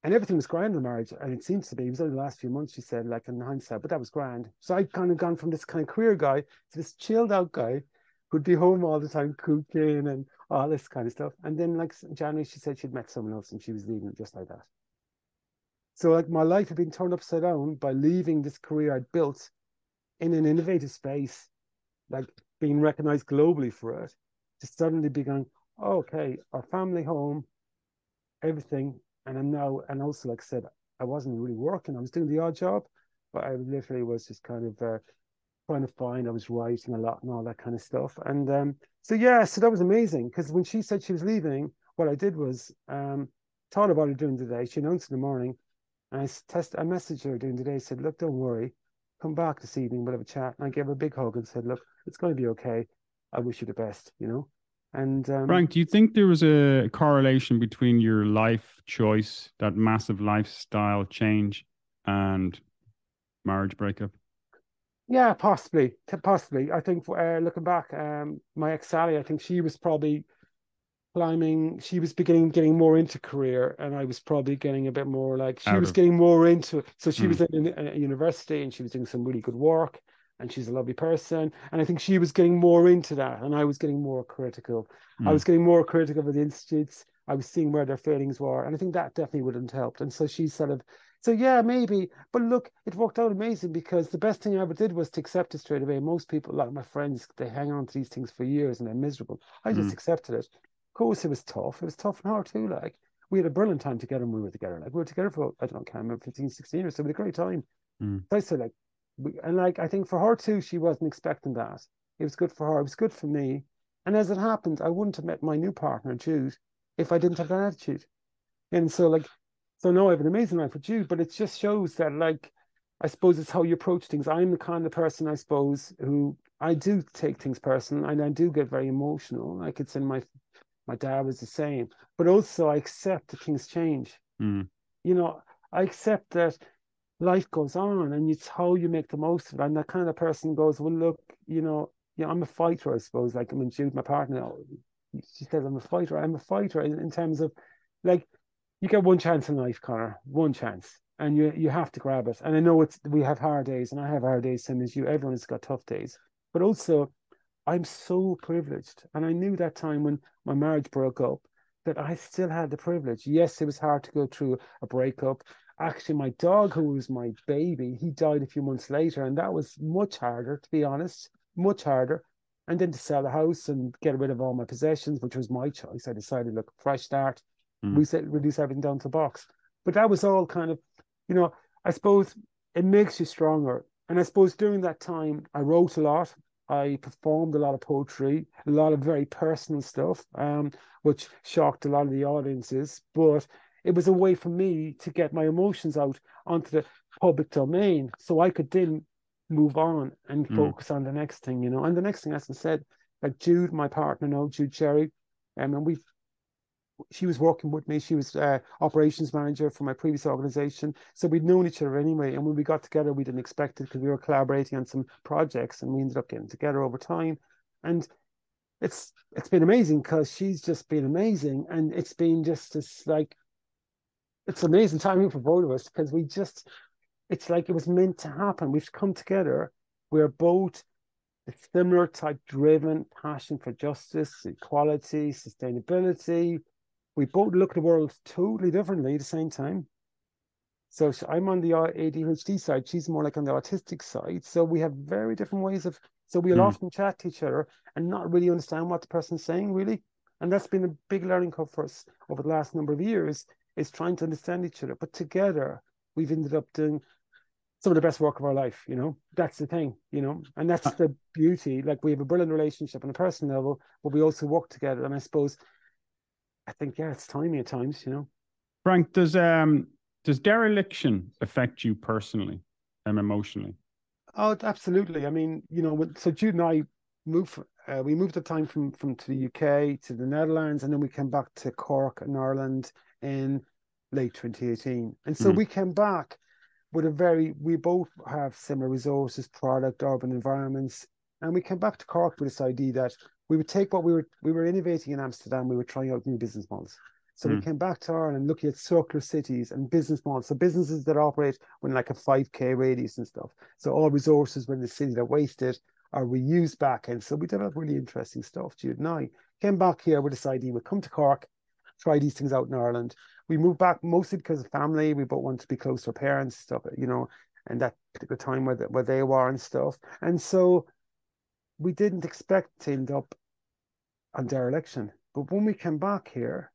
and everything was grand in the marriage, and it seems to be. It was only the last few months, she said, like in hindsight, but that was grand. So I'd kind of gone from this kind of queer guy to this chilled out guy who'd be home all the time cooking and all this kind of stuff. And then, like January, she said she'd met someone else and she was leaving just like that. So, like, my life had been turned upside down by leaving this career I'd built in an innovative space, like being recognized globally for it, to suddenly be going, oh, okay, our family home, everything. And I'm now, and also, like I said, I wasn't really working. I was doing the odd job, but I literally was just kind of uh, trying to find. I was writing a lot and all that kind of stuff. And um, so, yeah, so that was amazing because when she said she was leaving, what I did was um, thought about it during the day. She announced in the morning, and I test, I messaged her during the day. Said, "Look, don't worry, come back this evening. We'll have a chat." And I gave her a big hug and said, "Look, it's going to be okay. I wish you the best." You know. And um, Frank, do you think there was a correlation between your life choice, that massive lifestyle change, and marriage breakup? Yeah, possibly, possibly. I think uh, looking back, um, my ex Sally, I think she was probably climbing. She was beginning getting more into career, and I was probably getting a bit more like she Out was of- getting more into it. So she Mm. was in a, a university, and she was doing some really good work, and she's a lovely person. And I think she was getting more into that, and I was getting more critical. I Mm. was getting more critical of the institutes. I was seeing where their failings were, and I think that definitely wouldn't helped. And so she sort of so yeah, maybe. But look, it worked out amazing because the best thing I ever did was to accept it straight away. Most people, like my friends, they hang on to these things for years and they're miserable. I just Mm. accepted it. Of course, it was tough. It was tough and hard too. Like we had a brilliant time together when we were together. Like we were together for I don't know, I can't remember 15, 16 years. So we had a great time. Mm. So I said like, and like I think for her too, she wasn't expecting that. It was good for her. It was good for me. And as it happened, I wouldn't have met my new partner, Jude, if I didn't have that attitude. And so like so now I have an amazing life with Jude, but it just shows that like I suppose it's how you approach things. I'm the kind of person I suppose who I do take things personal and I do get very emotional. Like it's in my my dad was the same. But also I accept that things change. Mm. You know, I accept that life goes on and it's how you make the most of it. I'm that kind of person goes, Well look, you know, know, I'm a fighter, I suppose. Like I mean Jude, my partner, she says I'm a fighter. I'm a fighter in, in terms of like you get one chance in life, Connor, one chance, and you you have to grab it. And I know it's we have hard days, and I have hard days, same as you. Everyone's got tough days, but also I'm so privileged, and I knew that time when my marriage broke up that I still had the privilege. Yes, it was hard to go through a breakup. Actually, my dog, who was my baby, he died a few months later, and that was much harder, to be honest, much harder. And then to sell the house and get rid of all my possessions, which was my choice. I decided, look, fresh start, Mm. we said reduce everything down to the box. But that was all kind of, you know, I suppose it makes you stronger. And I suppose during that time, I wrote a lot. I performed a lot of poetry, a lot of very personal stuff, um, which shocked a lot of the audiences. But it was a way for me to get my emotions out onto the public domain so I could then move on and Mm. focus on the next thing, you know. And the next thing, as I said, like Jude, my partner now, Jude Sherry, um, and we've she was working with me. She was uh, operations manager for my previous organization. So we'd known each other anyway. And when we got together, we didn't expect it because we were collaborating on some projects and we ended up getting together over time. And it's it's been amazing because she's just been amazing. And it's been just this like it's amazing timing for both of us because we just it's like it was meant to happen. We've come together. We're both a similar type driven passion for justice, equality, sustainability. We both look at the world totally differently at the same time. So I'm on the ADHD side. She's more like on the autistic side. So we have very different ways of. So we'll mm. often chat to each other and not really understand what the person's saying, really. And that's been a big learning curve for us over the last number of years. Is trying to understand each other, but together we've ended up doing some of the best work of our life. You know, that's the thing. You know, and that's the beauty. Like we have a brilliant relationship on a personal level, but we also work together. And I suppose, I think yeah, it's timing at times. You know, Frank, does um does dereliction affect you personally and emotionally? Oh, absolutely. I mean, you know, so Jude and I moved. Uh, we moved the time from from to the UK to the Netherlands, and then we came back to Cork in Ireland in late 2018. And so mm. we came back with a very. We both have similar resources, product, urban environments, and we came back to Cork with this idea that we would take what we were we were innovating in Amsterdam. We were trying out new business models. So mm. we hmm. came back to Ireland looking at circular cities and business models. So businesses that operate within like a 5K radius and stuff. So all resources within the city that wasted are reused back. And so we developed really interesting stuff. Jude and I came back here with this idea. We'd come to Cork, try these things out in Ireland. We moved back mostly because of family. We both wanted to be close to our parents, stuff, you know, and that particular time where, the, where they were and stuff. And so we didn't expect to end up on dereliction. But when we came back here,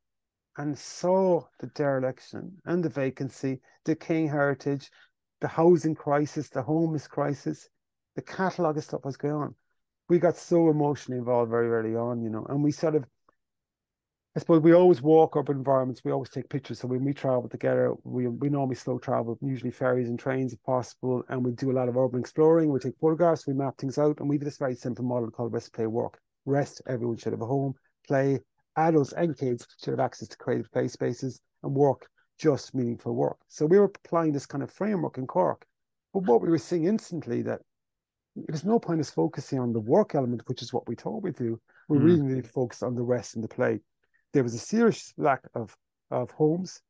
and saw the dereliction and the vacancy, the King heritage, the housing crisis, the homeless crisis, the catalogue of stuff was going on. We got so emotionally involved very early on, you know, and we sort of, I suppose we always walk urban environments, we always take pictures. So when we travel together, we we normally slow travel, usually ferries and trains if possible, and we do a lot of urban exploring. We take photographs, we map things out, and we have this very simple model called rest, play, work. Rest, everyone should have a home. Play, adults and kids should have access to creative play spaces and work just meaningful work. So we were applying this kind of framework in Cork. But what we were seeing instantly that there's no point us focusing on the work element, which is what we thought we do. We mm. really need to focus on the rest and the play. There was a serious lack of, of homes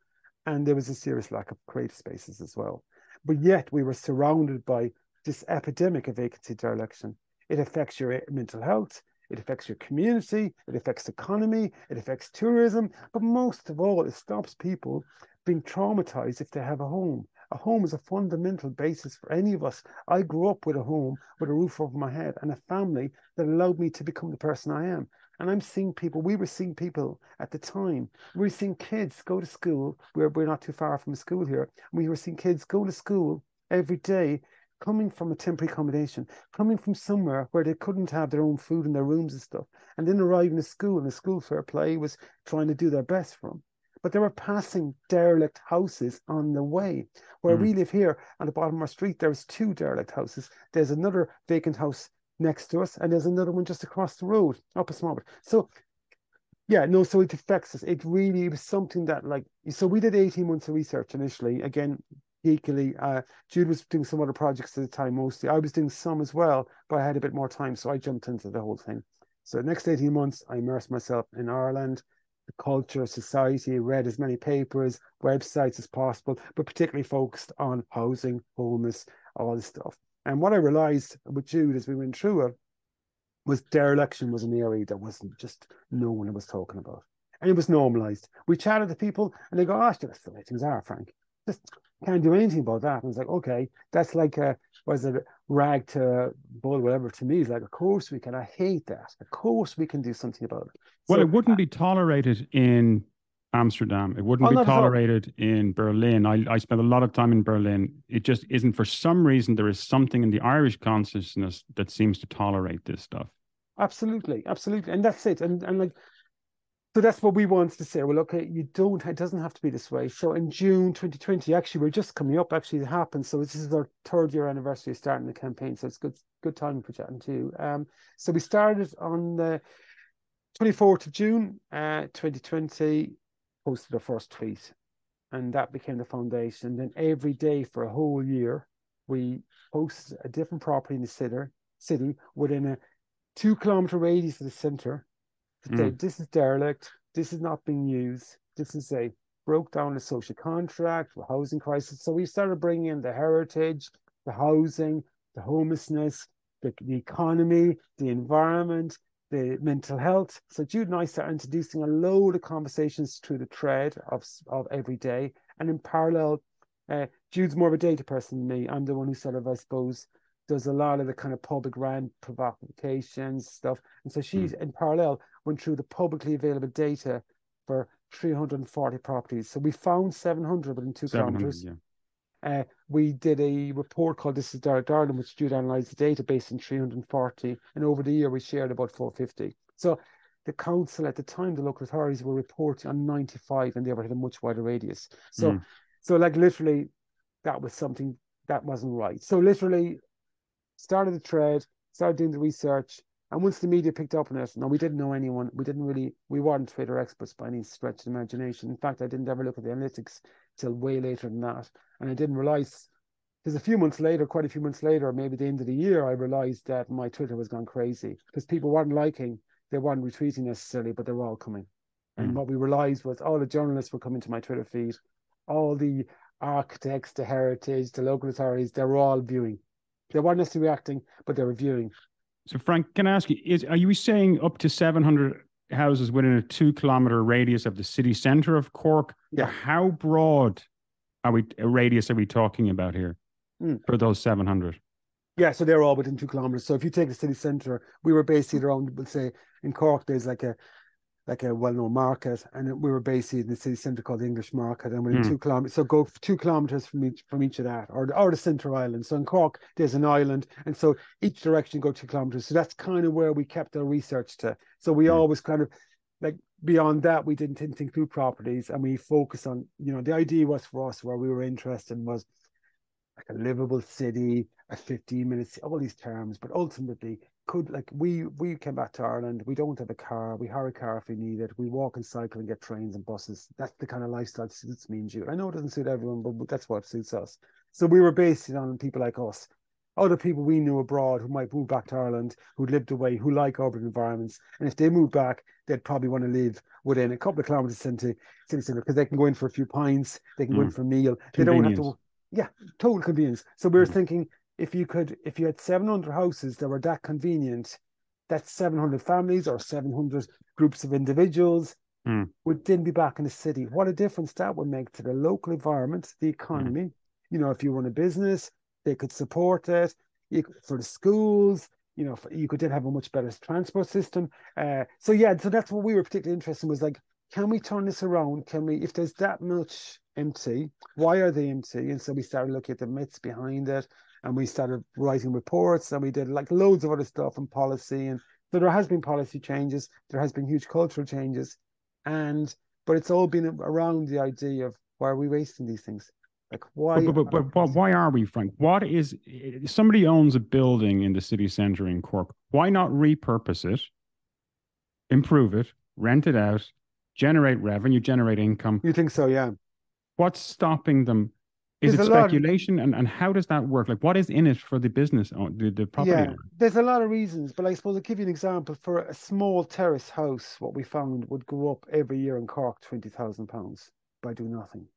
and there was a serious lack of creative spaces as well. But yet we were surrounded by this epidemic of vacancy dereliction. It affects your mental health, it affects your community, it affects the economy, it affects tourism, but most of all, it stops people being traumatized if they have a home. A home is a fundamental basis for any of us. I grew up with a home, with a roof over my head, and a family that allowed me to become the person I am. And I'm seeing people, we were seeing people at the time, we were seeing kids go to school. We're, we're not too far from a school here. We were seeing kids go to school every day coming from a temporary accommodation, coming from somewhere where they couldn't have their own food in their rooms and stuff, and then arriving at school and the school fair play was trying to do their best for them. But they were passing derelict houses on the way. Where mm. we live here on the bottom of our street, there's two derelict houses. There's another vacant house next to us, and there's another one just across the road, up a small bit. So yeah, no, so it affects us. It really was something that like so we did 18 months of research initially, again, geekily. Uh, Jude was doing some other projects at the time mostly. I was doing some as well, but I had a bit more time, so I jumped into the whole thing. So next 18 months, I immersed myself in Ireland, the culture, society, read as many papers, websites as possible, but particularly focused on housing, homeless, all this stuff. And what I realized with Jude as we went through it was dereliction was an area that wasn't just no one was talking about. And it was normalized. We chatted to people and they go, oh, that's the way things are, Frank. Just can't do anything about that. And it's like, okay, that's like a was it rag to bull, whatever. To me, it's like, of course we can. I hate that. Of course we can do something about it. Well, so, it wouldn't uh, be tolerated in Amsterdam. It wouldn't oh, be tolerated in Berlin. I, I spent a lot of time in Berlin. It just isn't. For some reason, there is something in the Irish consciousness that seems to tolerate this stuff. Absolutely, absolutely, and that's it. And and like so that's what we wanted to say. Well, okay, you don't, it doesn't have to be this way. So in June 2020, actually, we're just coming up, actually, it happened. So this is our third year anniversary of starting the campaign. So it's good, good time for chatting too. Um, so we started on the 24th of June, uh, 2020, posted our first tweet. And that became the foundation. Then every day for a whole year, we posted a different property in the city, city within a two kilometer radius of the center Mm. This is derelict. This is not being used. This is a broke down the social contract, the housing crisis. So we started bringing in the heritage, the housing, the homelessness, the, the economy, the environment, the mental health. So Jude and I started introducing a load of conversations through the thread of, of every day. And in parallel, uh, Jude's more of a data person than me. I'm the one who sort of, I suppose, does a lot of the kind of public rant provocations stuff. And so she's mm. in parallel went through the publicly available data for 340 properties. So we found 700 within two kilometers. Yeah. Uh, we did a report called This is Derelict Ireland, which did analyze the database in 340. And over the year, we shared about 450. So the council at the time, the local authorities were reporting on 95 and they were at a much wider radius. So, mm. so like literally, that was something that wasn't right. So literally, started the trade, started doing the research, and once the media picked up on it, no, we didn't know anyone. We didn't really, we weren't Twitter experts by any stretch of imagination. In fact, I didn't ever look at the analytics till way later than that. And I didn't realize, because a few months later, quite a few months later, maybe the end of the year, I realized that my Twitter was gone crazy because people weren't liking, they weren't retweeting necessarily, but they were all coming. Mm. And what we realized was all the journalists were coming to my Twitter feed, all the architects, the heritage, the local authorities, they were all viewing. They weren't necessarily reacting, but they were viewing. So, Frank, can I ask you, is are you saying up to 700 houses within a two kilometer radius of the city centre of Cork? Yeah. How broad are we, a radius are we talking about here mm. for those 700? Yeah, so they're all within two kilometers. So if you take the city centre, we were basically around, we'll say in Cork, there's like a like a well-known market, and we were based in the city centre called the English Market, and we're in mm. two kilometers. So go two kilometers from each from each of that, or or the centre island. So in Cork, there's an island, and so each direction go two kilometers. So that's kind of where we kept our research to. So we mm. always kind of like beyond that, we didn't think through properties, and we focus on you know the idea was for us where we were interested in was like a livable city, a 15 minutes, all these terms, but ultimately could like we we came back to Ireland. We don't have a car. We hire a car if we need it. We walk and cycle and get trains and buses. That's the kind of lifestyle that suits me and you. I know it doesn't suit everyone, but that's what suits us. So we were based on people like us, other people we knew abroad who might move back to Ireland, who lived away, who like urban environments, and if they move back, they'd probably want to live within a couple of kilometers into city centre because they can go in for a few pints, they can mm. go in mm. for a meal. They don't have to. Yeah, total convenience. So we were mm. thinking if you could, if you had 700 houses that were that convenient, that's 700 families or 700 groups of individuals mm. would then be back in the city. What a difference that would make to the local environment, the economy. Mm. You know, if you run a business, they could support it. You, for the schools, you know, you could then have a much better transport system. Uh, so yeah, so that's what we were particularly interested in was like, can we turn this around? Can we, if there's that much empty, why are they empty? And so we started looking at the myths behind it and we started writing reports and we did like loads of other stuff and policy and so there has been policy changes there has been huge cultural changes and but it's all been around the idea of why are we wasting these things? Like why but, but, but, but why are we frank? What is somebody owns a building in the city center in cork why not repurpose it improve it rent it out generate revenue generate income? You think so yeah. What's stopping them is there's it speculation of, and, and how does that work? Like what is in it for the business uh, the, the property yeah, owner? there's a lot of reasons but i suppose i'll give you an example. For a small terrace house what we found would go up every year in cork 20000 pounds by doing nothing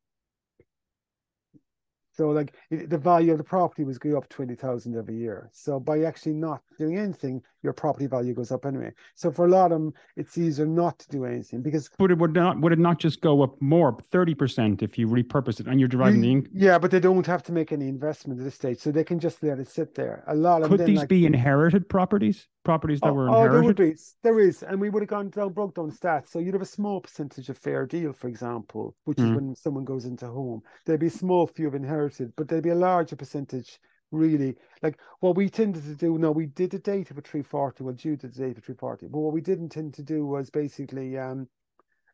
so like the value of the property was going up 20,000 every year. So by actually not doing anything, your property value goes up anyway. So for a lot of them, it's easier not to do anything because. But it would not, would it not just go up more, 30% if you repurpose it and you're deriving the income? Yeah, but they don't have to make any investment at this stage. So they can just let it sit there. A lot of Could them, these like, be inherited properties? Properties that oh, were inherited? Oh, there would be. There is. And we would have gone down, broke down stats. So you'd have a small percentage of fair deal, for example, which mm-hmm. is when someone goes into home. There'd be a small few of inherited, but there'd be a larger percentage really like what we tended to do no we did the data for 340 well due to the data for 340 but what we didn't tend to do was basically um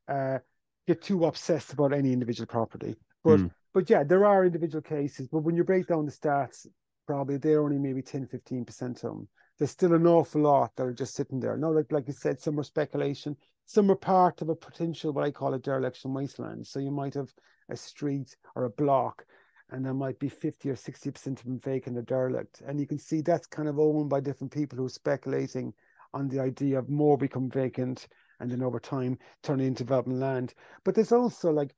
uh get too obsessed about any individual property but mm. but yeah there are individual cases but when you break down the stats probably they're only maybe 10 15 percent of them there's still an awful lot that are just sitting there no like like you said some are speculation some are part of a potential what i call a dereliction wasteland so you might have a street or a block and there might be 50 or 60% of them vacant or derelict. And you can see that's kind of owned by different people who are speculating on the idea of more become vacant and then over time turn into development land. But there's also like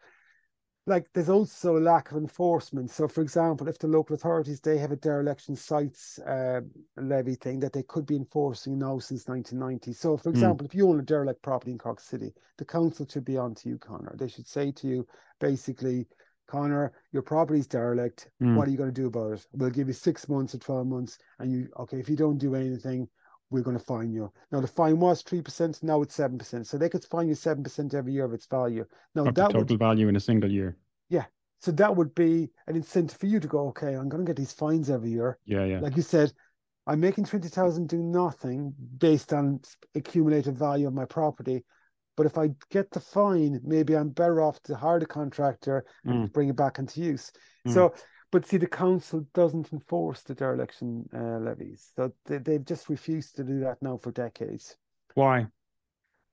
like there's also a lack of enforcement. So, for example, if the local authorities they have a dereliction sites uh, levy thing that they could be enforcing now since 1990. So, for example, mm. if you own a derelict property in Cork City, the council should be on to you, Connor. They should say to you, basically, Connor, your property's derelict. Mm. What are you going to do about it? We'll give you six months or 12 months, and you okay. If you don't do anything, we're going to fine you. Now the fine was three percent, now it's seven percent. So they could fine you seven percent every year of its value. Now Up that total would, value in a single year. Yeah. So that would be an incentive for you to go, okay, I'm going to get these fines every year. Yeah, yeah. Like you said, I'm making twenty thousand do nothing based on accumulated value of my property. But if I get the fine, maybe I'm better off to hire the contractor and mm. bring it back into use. Mm. So but see, the council doesn't enforce the dereliction uh, levies. So they, they've just refused to do that now for decades. Why?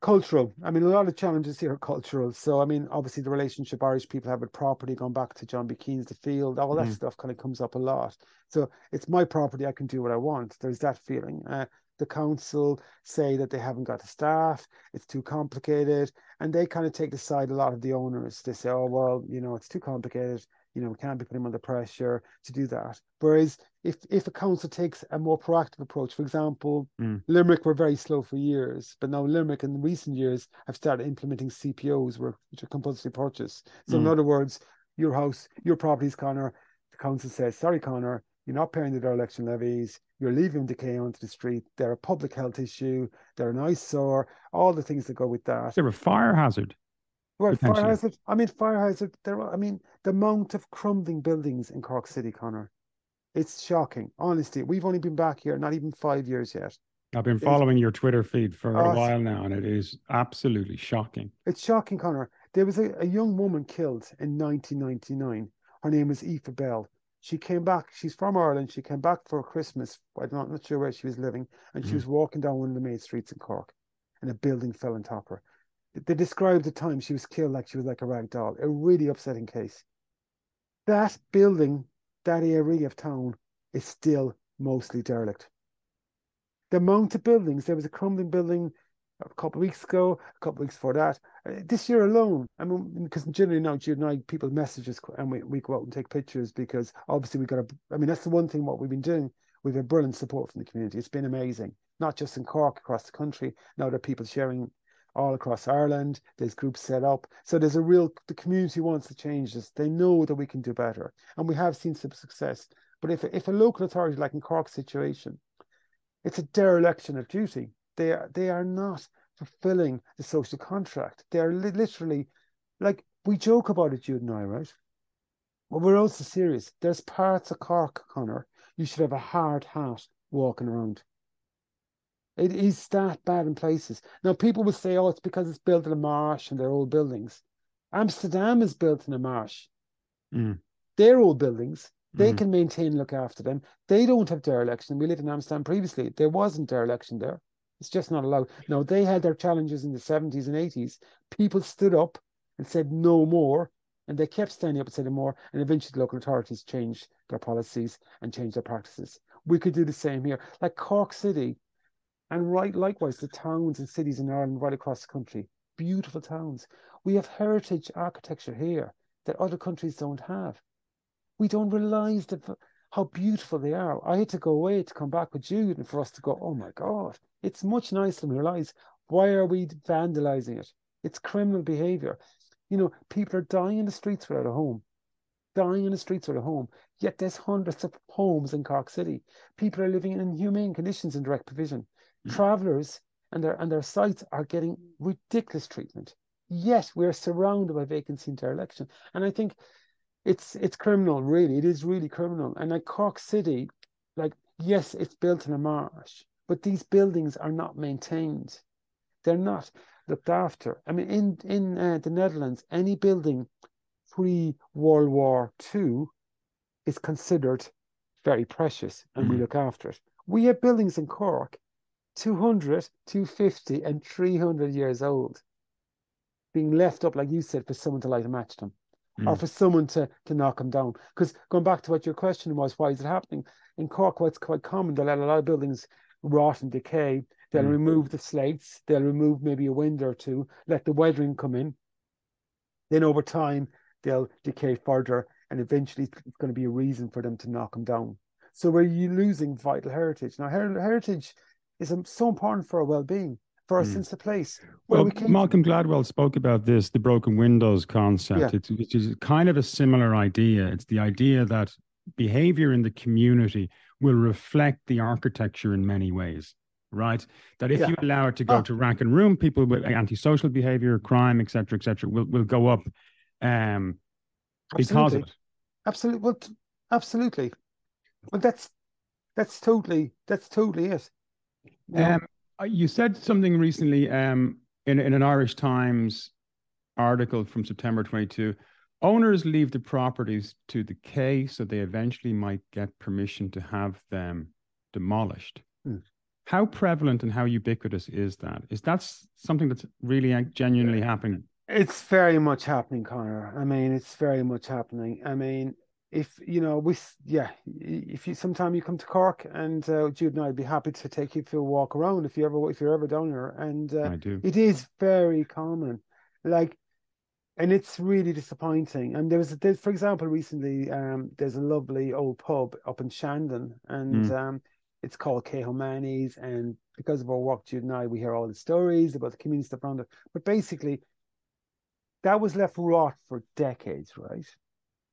Cultural. I mean, a lot of challenges here are cultural. So, I mean, obviously, the relationship Irish people have with property, going back to John B. Keane's The Field, all that mm. stuff kind of comes up a lot. So, it's my property. I can do what I want. There's that feeling. Uh, the council say that they haven't got the staff, it's too complicated, and they kind of take the side a lot of the owners. They say, oh, well, you know, it's too complicated you know, we can't be putting them under pressure to do that. Whereas if if a council takes a more proactive approach, for example, mm. Limerick were very slow for years, but now Limerick in recent years have started implementing CPOs, which are compulsory purchase. So mm. in other words, your house, your properties, Connor, the council says, sorry, Connor, you're not paying the dereliction levies, you're leaving decay onto the street, they're a public health issue, they're an eyesore, all the things that go with that. They're a fire hazard. Well, fire hazard. I mean, fire hazard. There. I mean, the amount of crumbling buildings in Cork City, Connor. It's shocking. Honestly, we've only been back here not even five years yet. I've been following it's, your Twitter feed for a while now, and it is absolutely shocking. It's shocking, Connor. There was a, a young woman killed in 1999. Her name was Aoife Bell. She came back. She's from Ireland. She came back for Christmas. I'm not, not sure where she was living, and mm. she was walking down one of the main streets in Cork, and a building fell on top of her they described the time she was killed like she was like a rag doll. A really upsetting case. That building, that area of town, is still mostly derelict. The amount of buildings, there was a crumbling building a couple of weeks ago, a couple of weeks before that. Uh, this year alone, I mean, because generally now, Jude and I, people message us and we, we go out and take pictures because obviously we got to, I mean, that's the one thing what we've been doing. We've had brilliant support from the community. It's been amazing, not just in Cork, across the country. Now there are people sharing all across Ireland. There's groups set up. So there's a real, the community wants to change this. They know that we can do better. And we have seen some success. But if, if a local authority, like in Cork situation, it's a dereliction of duty. They are, they are not fulfilling the social contract. They are li- literally, like, we joke about it, Jude and I, right? But we're also serious. There's parts of Cork, Connor, you should have a hard hat walking around. It is that bad in places. Now, people will say, oh, it's because it's built in a marsh and they're old buildings. Amsterdam is built in a marsh. Mm. They're old buildings. They mm. can maintain and look after them. They don't have dereliction. We lived in Amsterdam previously. There wasn't dereliction there. It's just not allowed. Now, they had their challenges in the 70s and 80s. People stood up and said no more. And they kept standing up and saying no more. And eventually the local authorities changed their policies and changed their practices. We could do the same here. Like Cork City, and right, likewise, the towns and cities in Ireland right across the country, beautiful towns. We have heritage architecture here that other countries don't have. We don't realize the, how beautiful they are. I had to go away to come back with Jude and for us to go, oh my God, it's much nicer than we realize. Why are we vandalizing it? It's criminal behavior. You know, people are dying in the streets without a home, dying in the streets without a home. Yet there's hundreds of homes in Cork City. People are living in inhumane conditions in direct provision. Travelers and their and their sites are getting ridiculous treatment. Yet we're surrounded by vacancy and dereliction. And I think it's it's criminal, really. It is really criminal. And like Cork City, like yes, it's built in a marsh, but these buildings are not maintained. They're not looked after. I mean, in in uh, the Netherlands, any building pre World War II is considered very precious, and mm-hmm. we look after it. We have buildings in Cork 200, 250, and 300 years old being left up, like you said, for someone to light a match them mm. or for someone to, to knock them down. Because going back to what your question was, why is it happening? In Cork, what's quite common, they'll let a lot of buildings rot and decay. They'll mm. remove the slates, they'll remove maybe a window or two, let the weathering come in. Then over time, they'll decay further, and eventually it's going to be a reason for them to knock them down. So we're losing vital heritage. Now, her- heritage is so important for our well-being, for our mm. sense of place. Well, we Malcolm Gladwell spoke about this, the broken windows concept, yeah. it's, which is kind of a similar idea. It's the idea that behavior in the community will reflect the architecture in many ways right? That if yeah. you allow it to go oh. to rack and room, people with antisocial behavior, crime, etc., etc., will will go up um, because of it. Absolutely. Well, absolutely. Well, that's that's totally that's totally it. Yeah. Um, uh, you said something recently um, in in an Irish Times article from September 22. Owners leave the properties to decay, so they eventually might get permission to have them demolished. Hmm. How prevalent and how ubiquitous is that? Is that something that's really genuinely happening? It's very much happening, Connor. I mean, it's very much happening. I mean, if you know, we yeah, if you sometime you come to Cork and uh, Jude and I'd be happy to take you for a walk around if you ever if you're ever down here. And uh, I do. It is very common, like, and it's really disappointing. And there was, there's, for example, recently um, there's a lovely old pub up in Shandon, and mm. um, it's called Cahomani's, and because of our work, Jude and I, we hear all the stories about the community stuff around it. But basically, that was left rot for decades, right?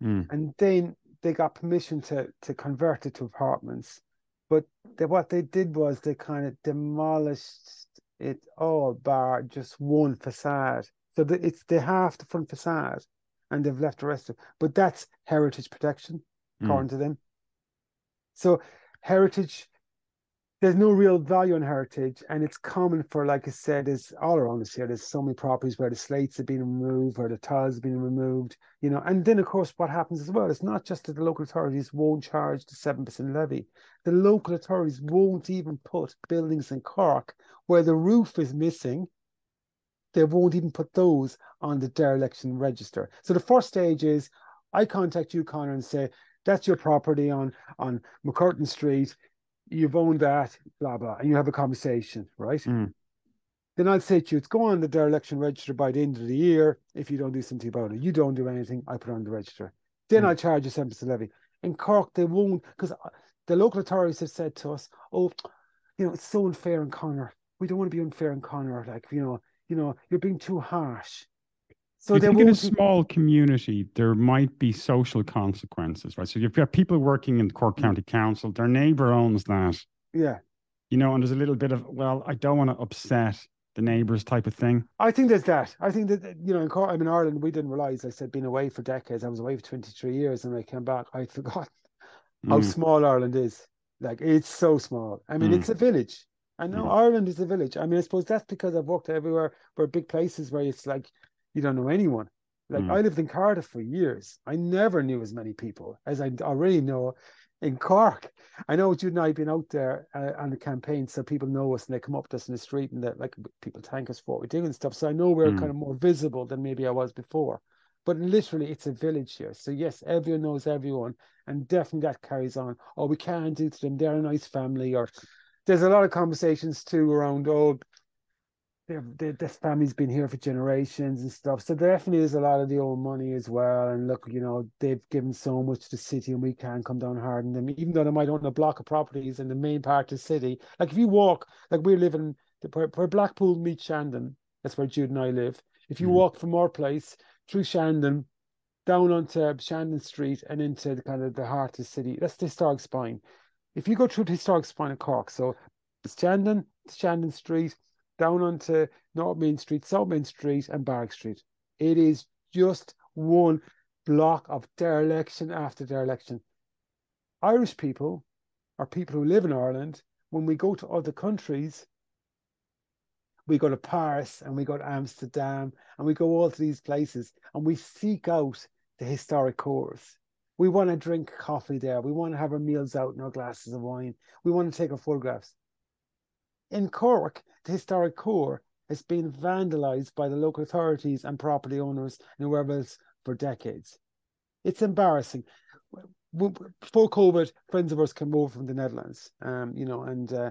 Mm. And then they got permission to to convert it to apartments. But they, what they did was they kind of demolished it all bar just one facade. So the, it's they half the front facade and they've left the rest of but that's heritage protection, according mm. to them. So heritage there's no real value in heritage, and it's common for, like I said, is all around us here. There's so many properties where the slates have been removed, where the tiles have been removed, you know. And then, of course, what happens as well? It's not just that the local authorities won't charge the seven percent levy. The local authorities won't even put buildings in Cork where the roof is missing. They won't even put those on the dereliction register. So the first stage is I contact you, Connor, and say that's your property on on MacCurtain Street you've owned that, blah, blah, and you have a conversation, right? Mm. Then I'll say to you, it's go on the dereliction register by the end of the year. If you don't do something about it, you don't do anything, I put on the register. Then mm. I'll charge you 7% levy. In Cork, they won't, because uh, the local authorities have said to us, oh, you know, it's so unfair in Connor. We don't want to be unfair in Connor. Like, you know, you know, you're being too harsh. So you think in a small community, there might be social consequences, right? So you've got people working in the Cork. County Council, their neighbour owns that. Yeah. You know, and there's a little bit of, well, I don't want to upset the neighbours type of thing. I think there's that. I think that, you know, in Cork, I'm in Ireland, we didn't realise, I said, been away for decades. I was away for 23 years and I came back. I'd forgotten how mm. small Ireland is. Like, it's so small. I mean, mm. it's a village. I know mm. Ireland is a village. I mean, I suppose that's because I've worked everywhere where big places where it's like you don't know anyone. Like mm. I lived in Cardiff for years. I never knew as many people as I already know in Cork. I know Jude and I have been out there uh, on the campaign, so people know us and they come up to us in the street and that like people thank us for what we do and stuff. So I know we're mm. kind of more visible than maybe I was before. But literally, it's a village here. So yes, everyone knows everyone, and definitely that carries on. Oh, we can't do to them. They're a nice family, or there's a lot of conversations too around. Oh, this family's been here for generations and stuff. So definitely is a lot of the old money as well. And look, you know, they've given so much to the city and we can't come down hard on them, even though they might own a block of properties in the main part of the city. Like if you walk, like we're living where, where Blackpool meets Shandon, that's where Jude and I live. If you mm. walk from our place through Shandon, down onto Shandon Street and into the kind of the heart of the city, that's the historic spine. If you go through the historic spine of Cork, so it's Shandon, it's Shandon Street, down onto North Main Street, South Main Street, and Barrack Street. It is just one block of dereliction after dereliction. Irish people, are people who live in Ireland, when we go to other countries, we go to Paris and we go to Amsterdam and we go all to these places and we seek out the historic cores. We want to drink coffee there. We want to have our meals out in our glasses of wine. We want to take our photographs. In Cork, the historic core has been vandalized by the local authorities and property owners and whoever else for decades. It's embarrassing. Before COVID, friends of ours came over from the Netherlands, um, you know, and uh,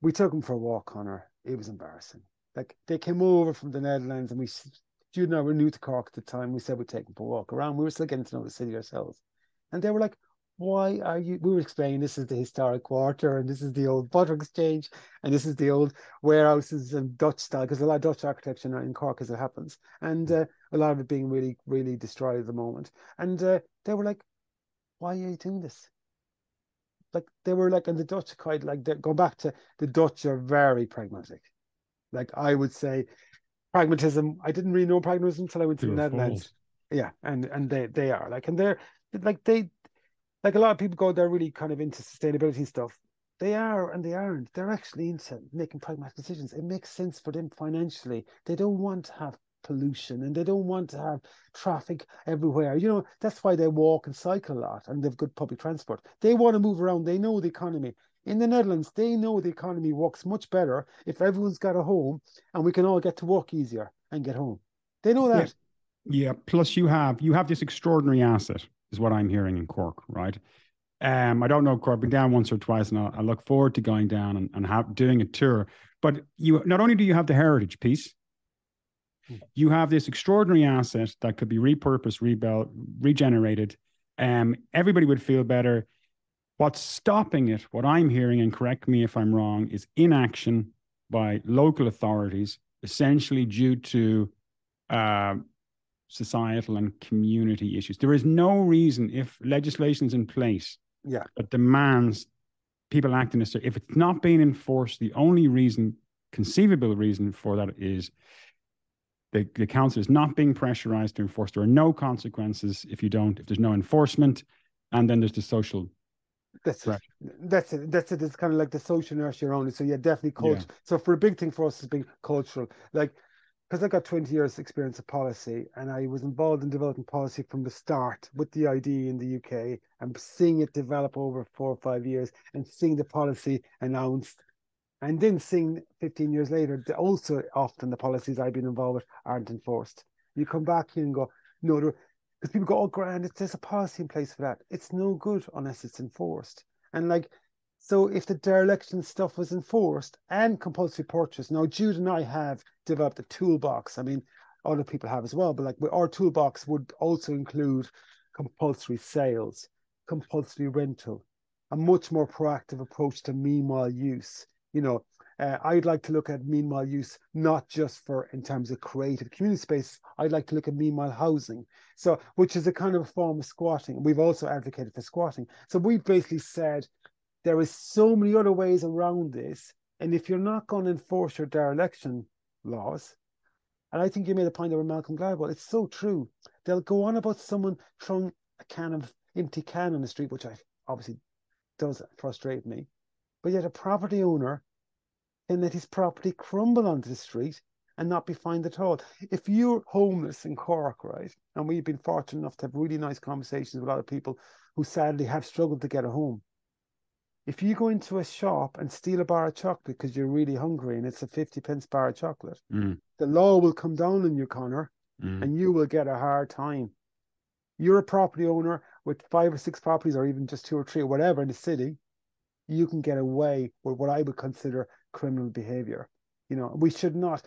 we took them for a walk, Connor. It was embarrassing. Like they came over from the Netherlands and we Jude and I were new to Cork at the time. We said we'd take them for a walk around. We were still getting to know the city ourselves. And they were like, why are you we were explaining this is the historic quarter and this is the old butter exchange and this is the old warehouses and dutch style because a lot of dutch architecture in cork as it happens. And uh, a lot of it being really really destroyed at the moment. And uh, they were like why are you doing this? Like they were like and the dutch are quite like go back to the dutch are very pragmatic. Like i would say pragmatism i didn't really know pragmatism until i went to the netherlands. Yeah and and they they are. Like and they're like they like a lot of people go they're really kind of into sustainability stuff they are and they aren't they're actually into making pragmatic decisions it makes sense for them financially they don't want to have pollution and they don't want to have traffic everywhere you know that's why they walk and cycle a lot and they've good public transport they want to move around they know the economy in the Netherlands, they know the economy works much better if everyone's got a home and we can all get to work easier and get home. They know that. Yeah. yeah. Plus, you have you have this extraordinary asset is what I'm hearing in Cork, right? Um, I don't know Cork, been down once or twice, and I, I look forward to going down and, and have, doing a tour. But you not only do you have the heritage piece, hmm. you have this extraordinary asset that could be repurposed, rebuilt, regenerated. Um, everybody would feel better. What's stopping it, what I'm hearing, and correct me if I'm wrong, is inaction by local authorities, essentially due to uh, societal and community issues. There is no reason if legislation is in place yeah. that demands people act in a certain if it's not being enforced, the only reason, conceivable reason for that is the, the council is not being pressurized to enforce. There are no consequences if you don't, if there's no enforcement, and then there's the social that's it. That's it. That's it. It's kind of like the social inertia around it. So yeah, definitely culture. Yeah. So for a big thing for us is being cultural. Like because I've got 20 years experience of policy and I was involved in developing policy from the start with the ID in the UK and seeing it develop over four or five years and seeing the policy announced and then seeing 15 years later also often the policies I've been involved with aren't enforced. You come back here and go, no, because people go, oh, grand, it's, there's a policy in place for that. It's no good unless it's enforced. And like so if the dereliction stuff was enforced and compulsory purchase, now Jude and I have developed a toolbox. I mean, other people have as well, but like our toolbox would also include compulsory sales, compulsory rental, a much more proactive approach to meanwhile use. You know, uh, I'd like to look at meanwhile use not just for in terms of creative community space. I'd like to look at meanwhile housing, so which is a kind of a form of squatting. We've also advocated for squatting. So we've basically said there is so many other ways around this. And if you're not going to enforce your dereliction laws, and I think you made a point there Malcolm Gladwell, it's so true. They'll go on about someone throwing a can of empty can on the street, which I obviously does frustrate me. But yet a property owner can let his property crumble onto the street and not be fined at all. If you're homeless in Cork, right, and we've been fortunate enough to have really nice conversations with a lot of people who sadly have struggled to get a home, if you go into a shop and steal a bar of chocolate because you're really hungry and it's a 50 pence bar of chocolate, mm. the law will come down on you, Connor, mm. and you will get a hard time. You're a property owner with five or six properties, or even just two or three, or whatever in the city, you can get away with what I would consider criminal behavior. You know, we should not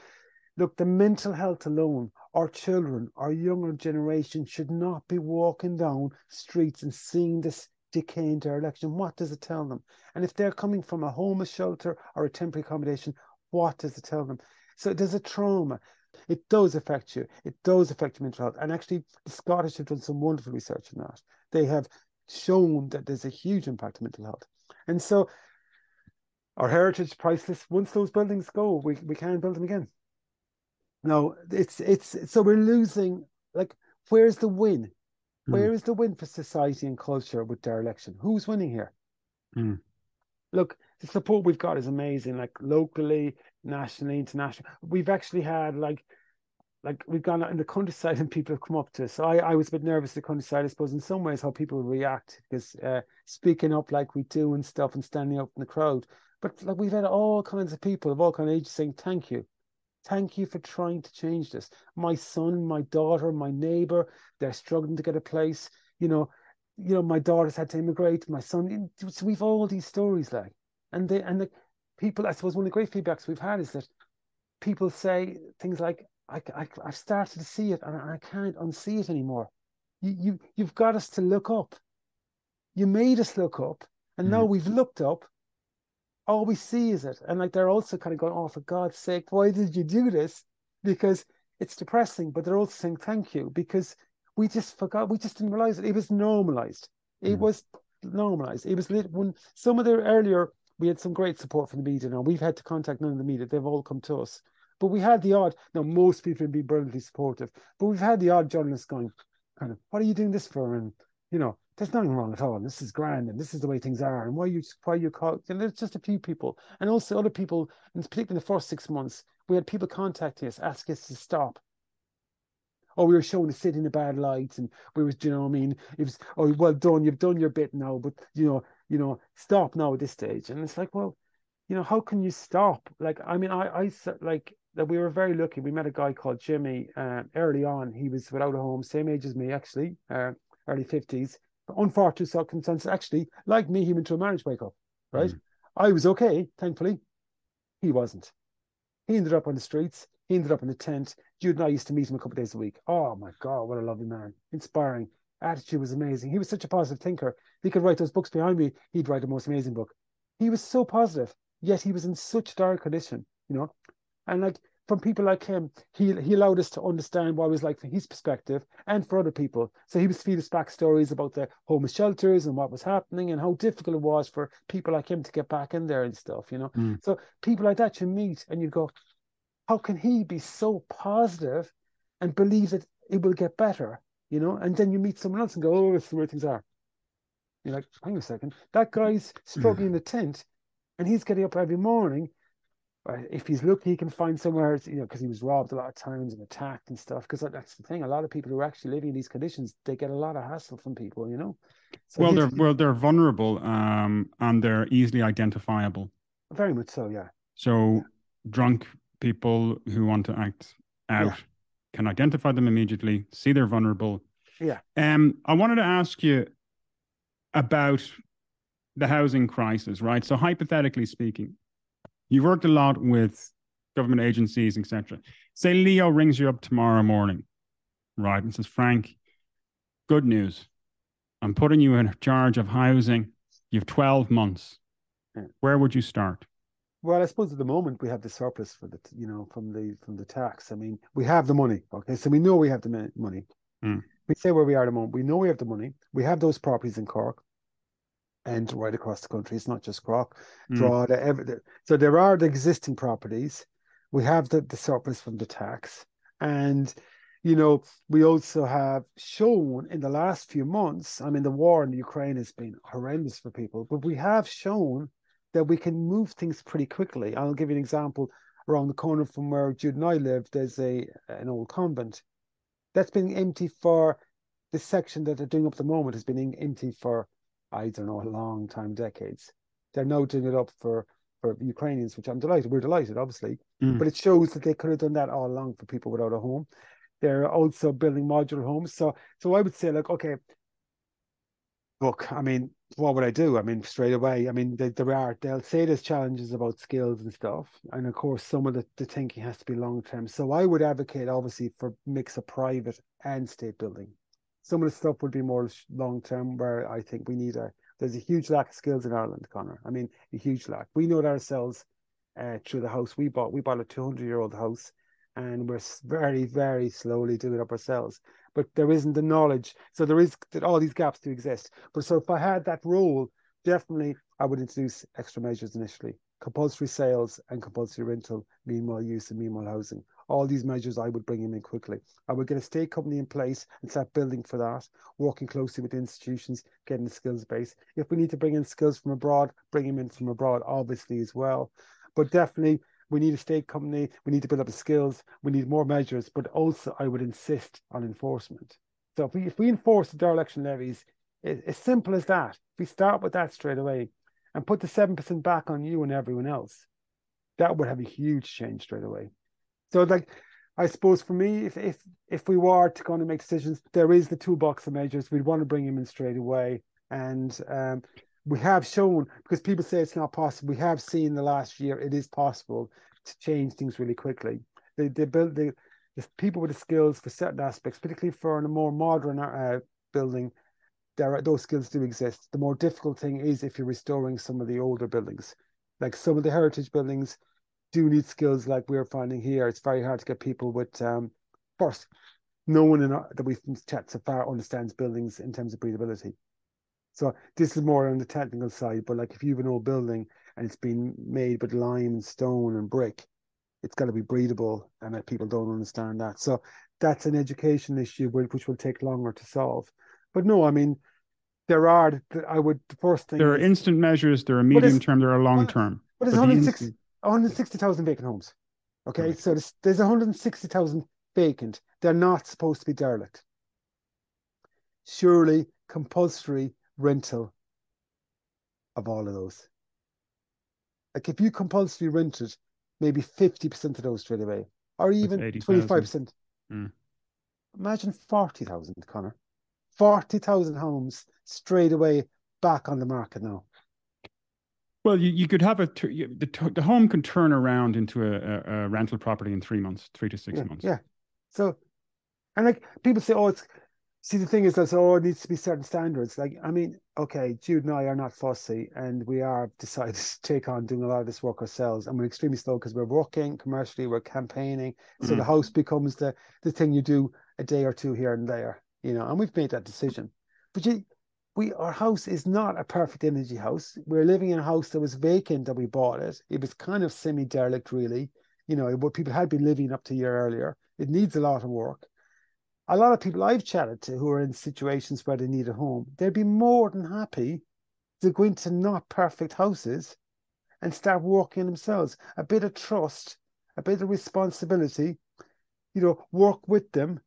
look the mental health alone our children our younger generation should not be walking down streets and seeing this decaying dereliction, what does it tell them? And if they're coming from a homeless shelter or a temporary accommodation, what does it tell them? So there's a trauma. It does affect you. It does affect your mental health. And actually, the Scottish have done some wonderful research on that. They have shown that there's a huge impact on mental health. And so our heritage priceless. Once those buildings go, we, we can't build them again. No, it's it's so we're losing like where's the win? Mm. Where is the win for society and culture with dereliction? Who's winning here? Mm. Look, the support we've got is amazing, like locally, nationally, internationally. We've actually had like like we've gone out in the countryside and people have come up to us. So I, I was a bit nervous the countryside, I suppose, in some ways how people react because uh, speaking up like we do and stuff and standing up in the crowd. But like we've had all kinds of people of all kinds of ages saying thank you. Thank you for trying to change this. My son, my daughter, my neighbor, they're struggling to get a place. You know, you know, my daughter's had to immigrate. My son, so we've all these stories like, and they and the people. I suppose one of the great feedbacks we've had is that people say things like, I, I I've started to see it, and I can't unsee it anymore. You you you've got us to look up. You made us look up, and mm. now we've looked up. All we see is it, and like they're also kind of going, "Oh, for God's sake, why did you do this?" Because it's depressing, but they're also saying thank you because we just forgot, we just didn't realize it. It was normalized. It mm. was normalized. It was lit when some of the earlier we had some great support from the media. Now we've had to contact none of the media; they've all come to us. But we had the odd. Now most people have been brilliantly supportive, but we've had the odd journalists going, kind of, "What are you doing this for?" And you know, there's nothing wrong at all. This is grand, and this is the way things are. And why you why you call? And there's just a few people, and also other people, and particularly in the first six months, we had people contacting us, asking us to stop Or we were showing the city in a bad light, and we was, you know, I mean, it was, oh, well done, you've done your bit now, but you know, you know, stop now at this stage. And it's like, well, you know, how can you stop? Like, I mean, I, I like that we were very lucky. We met a guy called Jimmy uh, early on. He was without a home, same age as me, actually, uh, early fifties. Unfortunate circumstances, actually, like me, he went to a marriage breakup. Right, mm. I was okay, thankfully. He wasn't. He ended up on the streets. He ended up in a tent. Jude and I used to meet him a couple days a week. Oh my God, what a lovely man. Inspiring. Attitude was amazing. He was such a positive thinker. He could write those books behind me. He'd write the most amazing book. He was so positive, yet he was in such dire condition, you know. And like from people like him, he he allowed us to understand what it was like from his perspective and for other people. So he was feed us back stories about the homeless shelters and what was happening and how difficult it was for people like him to get back in there and stuff, you know. Mm. So people like that you meet and you go, how can he be so positive and believe that it will get better? You know, and then you meet someone else and go, oh, this is where things are. You're like, hang a second, that guy's struggling in the tent and he's getting up every morning. If he's lucky, he can find somewhere, you know, because he was robbed a lot of times and attacked and stuff. Because that's the thing, a lot of people who are actually living in these conditions, they get a lot of hassle from people, you know. So well, they're well, they're vulnerable, um, and they're easily identifiable. Very much so, yeah. So yeah. drunk people who want to act out yeah. can identify them immediately, see they're vulnerable. Yeah. Um, I wanted to ask you about the housing crisis, right? So hypothetically speaking, you've worked a lot with government agencies, etc. Say Leo rings you up tomorrow morning, right, and says, Frank, good news. I'm putting you in charge of housing. You've 12 months. Where would you start? Well, I suppose at the moment we have the surplus for the, you know, from the from the tax. I mean, we have the money. Okay, so we know we have the money. Mm. We say where we are at the moment. We know we have the money. We have those properties in Cork, and right across the country. It's not just Cork. Mm. every, so there are the existing properties. We have the, the surplus from the tax, and you know, we also have shown in the last few months. I mean, the war in Ukraine has been horrendous for people, but we have shown that we can move things pretty quickly. I'll give you an example. Around the corner from where Jude and I live, there's a an old convent that's been empty for the section that they're doing up at the moment has been empty for I don't know a long time, decades. They're now doing it up for for Ukrainians, which I'm delighted. We're delighted, obviously, mm. but it shows that they could have done that all along for people without a home. They're also building modular homes. So, so I would say, like, okay, look, I mean, what would I do? I mean, straight away, I mean, they, there are, they'll say there's challenges about skills and stuff. And of course, some of the, the thinking has to be long term. So I would advocate, obviously, for mix of private and state building. Some of the stuff would be more long term, where I think we need a, there's a huge lack of skills in Ireland, Connor. I mean, a huge lack. We know it ourselves uh, through the house we bought. We bought a 200 year old house and we're very, very slowly doing it up ourselves but there isn't the knowledge. So there is that all these gaps do exist. But so if I had that role, definitely I would introduce extra measures initially. Compulsory sales and compulsory rental, meanwhile use and meanwhile housing. All these measures I would bring them in quickly. I would get a state company in place and start building for that, working closely with institutions, getting the skills base. If we need to bring in skills from abroad, bring them in from abroad, obviously as well. But definitely we need a state company, we need to build up the skills, we need more measures, but also I would insist on enforcement. So if we if we enforce the dereliction levies, it, as simple as that, if we start with that straight away and put the seven percent back on you and everyone else, that would have a huge change straight away. So like I suppose for me, if if if we were to kind of make decisions, there is the toolbox of measures. We'd want to bring him in straight away. And um, we have shown because people say it's not possible. We have seen the last year it is possible to change things really quickly. They they build the the people with the skills for certain aspects, particularly for a more modern uh, building, there are, those skills do exist. The more difficult thing is if you're restoring some of the older buildings, like some of the heritage buildings do need skills like we're finding here. It's very hard to get people with um, first, no one in our, that we've chat so far understands buildings in terms of breathability. So this is more on the technical side, but like if you have an old building and it's been made with lime and stone and brick, it's got to be breathable, and people don't understand that. So that's an education issue which will take longer to solve. But no, I mean, there are. I would the first thing. There are is, instant measures. There are medium term. There are long term. But it's 160, 160,000 vacant homes. Okay, right. so there's, there's 160,000 vacant. They're not supposed to be derelict. Surely compulsory rental of all of those. Like if you compulsory rented maybe 50% of those straight away, or even 25%. Mm. Imagine 40,000, Connor. 40,000 homes straight away back on the market now. Well, you, you could have a the the home can turn around into a, a, a rental property in three months, three to six yeah, months. Yeah. So, and like people say, oh, it's see the thing is that oh, it needs to be certain standards. Like, I mean, okay, Jude and I are not fussy, and we are decided to take on doing a lot of this work ourselves, and we're extremely slow because we're working commercially, we're campaigning, so mm. the house becomes the the thing you do a day or two here and there, you know, and we've made that decision. But you, we our house is not a perfect energy house. We're living in a house that was vacant that we bought it. It was kind of semi derelict, really. You know, what people had been living up to a year earlier. It needs a lot of work a lot of people I've chatted to who are in situations where they need a home, they'd be more than happy to go into not perfect houses and start working themselves. A bit of trust, a bit of responsibility, you know, work with them.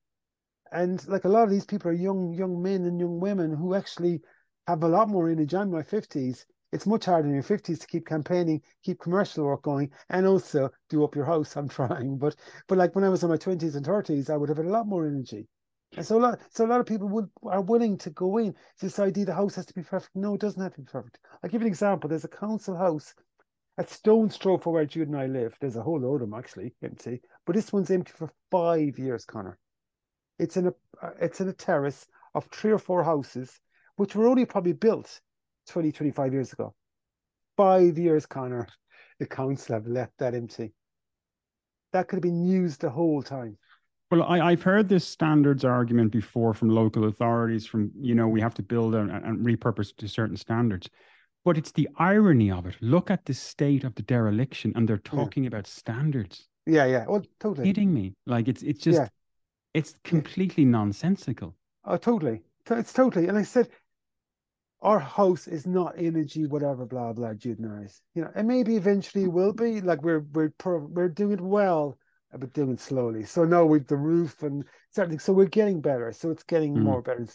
And like a lot of these people are young, young men and young women who actually have a lot more energy. I'm in my 50s. It's much harder in your 50s to keep campaigning, keep commercial work going, and also do up your house. I'm trying. But but like when I was in my 20s and 30s, I would have had a lot more energy. And so a lot, so a lot of people would are willing to go in. This idea the house has to be perfect. No, it doesn't have to be perfect. I'll give you an example. There's a council house at Stone's Throw for where Jude and I live. There's a whole load of them actually empty, but this one's empty for five years, Connor. It's in a uh, it's in a terrace of three or four houses, which were only probably built 20, 25 years ago. Five years, Connor. The council have left that empty. That could have been used the whole time. Well, I, I've heard this standards argument before from local authorities. From you know, we have to build and, and repurpose to certain standards, but it's the irony of it. Look at the state of the dereliction, and they're talking yeah. about standards. Yeah, yeah. Well, totally. Kidding me? Like it's it's just yeah. It's completely nonsensical. Oh, totally. It's totally. And I said, our house is not energy, whatever, blah blah. Jude. You know, and maybe eventually will be. Like we're we're we're doing it well but doing it slowly. So now with the roof and certainly, so we're getting better. So it's getting mm. more better.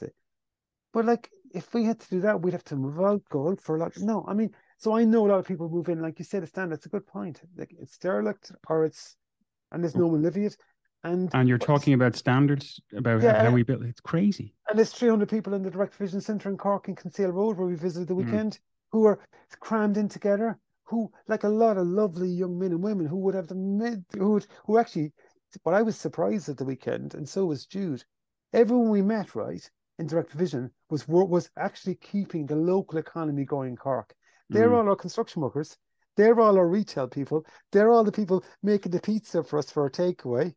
But like, if we had to do that, we'd have to move out, go out for a lot. No, I mean, so I know a lot of people move in, like you said, a stand. That's a good point. Like it's derelict or it's, and there's no one living it. And, and you're talking about standards about yeah, how we build it's crazy. And there's 300 people in the direct provision centre in Cork and Kinsale Road where we visited the mm. weekend mm. who are crammed in together who, like a lot of lovely young men and women who would have the mid, who would, who actually, but I was surprised at the weekend, and so was Jude. Everyone we met, right, in direct vision was was actually keeping the local economy going in Cork. They're mm. all our construction workers. They're all our retail people. They're all the people making the pizza for us for our takeaway.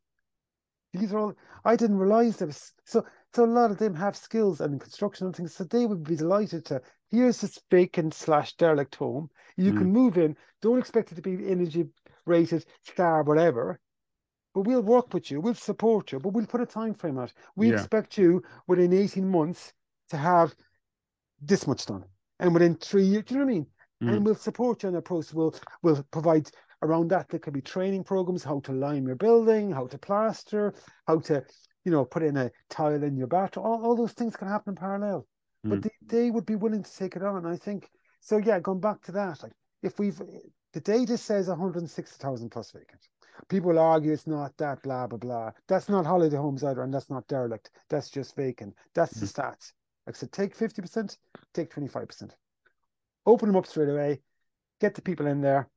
These are all. I didn't realize there was so so a lot of them have skills and construction and things. So they would be delighted to. Here's this vacant slash derelict home. You mm. can move in. Don't expect it to be energy rated star whatever. But we'll work with you. We'll support you. But we'll put a time frame out. We yeah. expect you within eighteen months to have this much done, and within three years. Do you know what I mean? Mm. And we'll support you on that process. We'll we'll provide around that. There could be training programs, how to lime your building, how to plaster, how to you know, put in a tile in your bathroom. All, all those things can happen in parallel. Mm. But they, they would be willing to take it on. I think so. Yeah, going back to that, like if we've the data says 160,000 plus vacant. People argue it's not that, blah, blah, blah. That's not holiday homes either, and that's not derelict. That's just vacant. That's mm. the stats. Like I said, take 50%, take 25%. Open them up straight away, get the people in there,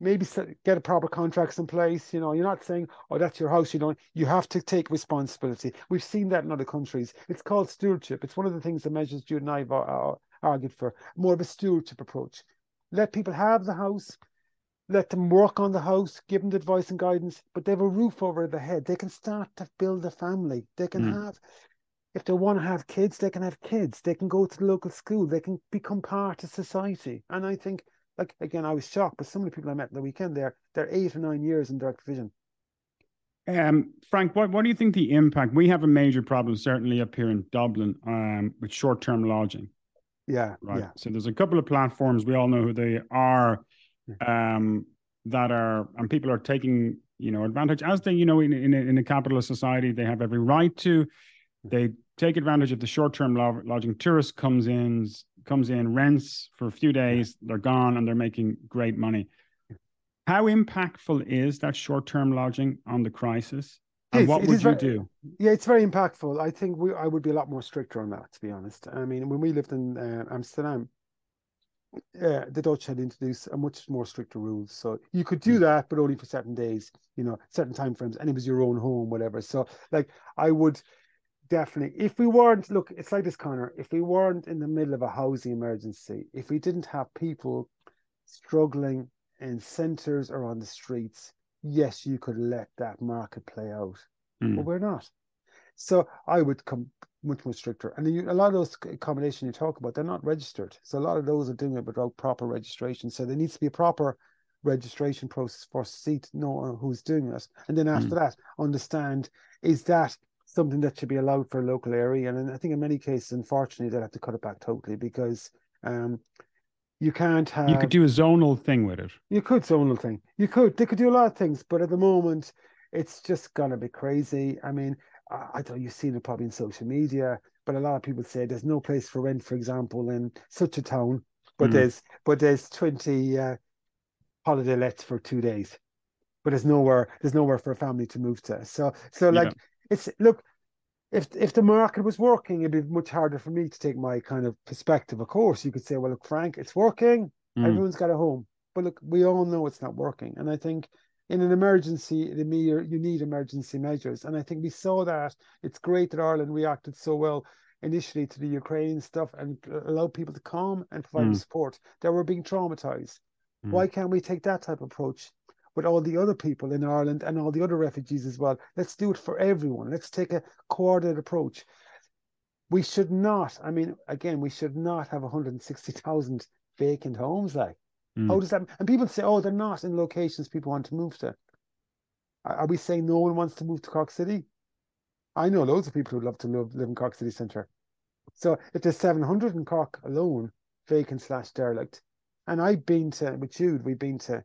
maybe get a proper contracts in place. You know, you're not saying, "Oh, that's your house." You know, you have to take responsibility. We've seen that in other countries. It's called stewardship. It's one of the things that measures you and I have uh, argued for more of a stewardship approach. Let people have the house, let them work on the house, give them the advice and guidance, but they have a roof over their head. They can start to build a family. They can mm. have, if they want to have kids, they can have kids. They can go to the local school. They can become part of society. And I think like again, I was shocked, but some of the people I met the weekend there, they're eight or nine years in direct provision. Um, Frank, what, what do you think the impact? We have a major problem, certainly up here in Dublin, um, with short term lodging. Yeah. Right. Yeah. So there's a couple of platforms, we all know who they are, um, that are, and people are taking, you know, advantage as they, you know, in, in, a, in a capitalist society, they have every right to. They take advantage of the short term lodging. Tourist comes in, comes in, rents for a few days, they're gone, and they're making great money. How impactful is that short term lodging on the crisis? And what would you very, do? Yeah, it's very impactful. I think we, I would be a lot more stricter on that, to be honest. I mean, when we lived in uh, Amsterdam, uh, the Dutch had introduced a much more stricter rules. So you could do hmm. that, but only for certain days, you know, certain time frames, and it was your own home, whatever. So, like, I would definitely. If we weren't look it's like this Conor. If we weren't in the middle of a housing emergency if we didn't have people struggling in centers or on the streets yes you could let that market play out mm. but we're not. So i would come much more stricter. And you, a lot of those accommodation you talk about they're not registered. So a lot of those are doing it without proper registration. So there needs to be a proper registration process for see to know who's doing it. And then after mm. that understand is that something that should be allowed for a local area. And I think in many cases, unfortunately, they'll have to cut it back totally because um, you can't have. You could do a zonal thing with it. You could zonal thing. You could. They could do a lot of things, but at the moment, it's just gonna be crazy. I mean, I, I don't. You've seen it probably in social media, but a lot of people say there's no place for rent, for example, in such a town, but mm. there's but there's twenty uh, holiday lets for two days but there's nowhere there's nowhere for a family to move to so so like it's look if if the market was working, it'd be much harder for me to take my kind of perspective. Of course, you could say, well, look, Frank, it's working. Mm. Everyone's got a home, but look, we all know it's not working. And I think in an emergency, the mere you need emergency measures. And I think we saw that. It's great that Ireland reacted so well initially to the Ukraine stuff and allowed people to calm and provide mm. support. They were being traumatized. Mm. Why can't we take that type of approach? With all the other people in Ireland and all the other refugees as well. Let's do it for everyone. Let's take a coordinated approach. We should not, I mean, again, we should not have 160,000 vacant homes. Like, mm. how does that? And people say, oh, they're not in locations people want to move to. Are we saying no one wants to move to Cork City? I know loads of people who love to live, live in Cork City Centre. So if there's 700 in Cork alone, vacant slash derelict, and I've been to, with Jude, we've been to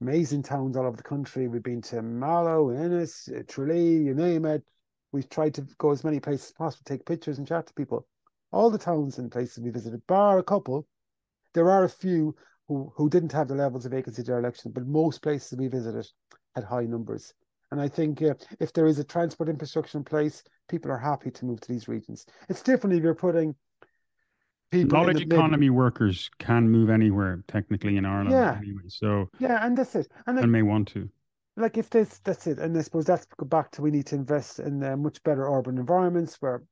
amazing towns all over the country. We've been to Mallow, Ennis, uh, Tralee, you name it. We've tried to go as many places as possible, take pictures and chat to people. All the towns and places we visited, bar a couple, there are a few who, who didn't have the levels of vacancy dereliction, but most places we visited had high numbers. And I think uh, if there is a transport infrastructure in place, people are happy to move to these regions. It's different if you're putting people knowledge economy workers can move anywhere technically in Ireland yeah. anyway. So yeah, and that's it. And, and may want to. Like if this, that's it. And I suppose that's go back to we need to invest in uh, much better urban environments where,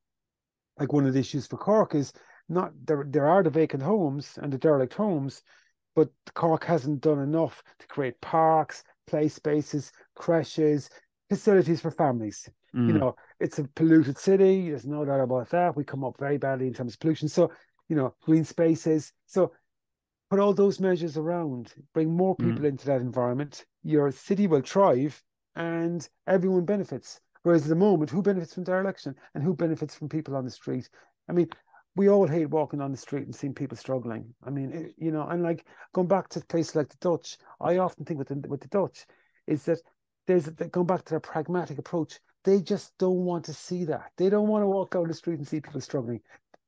like one of the issues for Cork is not there. There are the vacant homes and the derelict homes, but Cork hasn't done enough to create parks, play spaces, creches, facilities for families. Mm. You know, it's a polluted city. There's no doubt about that. We come up very badly in terms of pollution. So you know, green spaces. So put all those measures around, bring more mm. people mm. into that environment. Your city will thrive and everyone benefits. Whereas at the moment, who benefits from dereliction and who benefits from people on the street? I mean, we all hate walking on the street and seeing people struggling. I mean, it, you know, and like going back to places like the Dutch, I often think with the, with the Dutch is that there's going back to their pragmatic approach. They just don't want to see that. They don't want to walk down the street and see people struggling.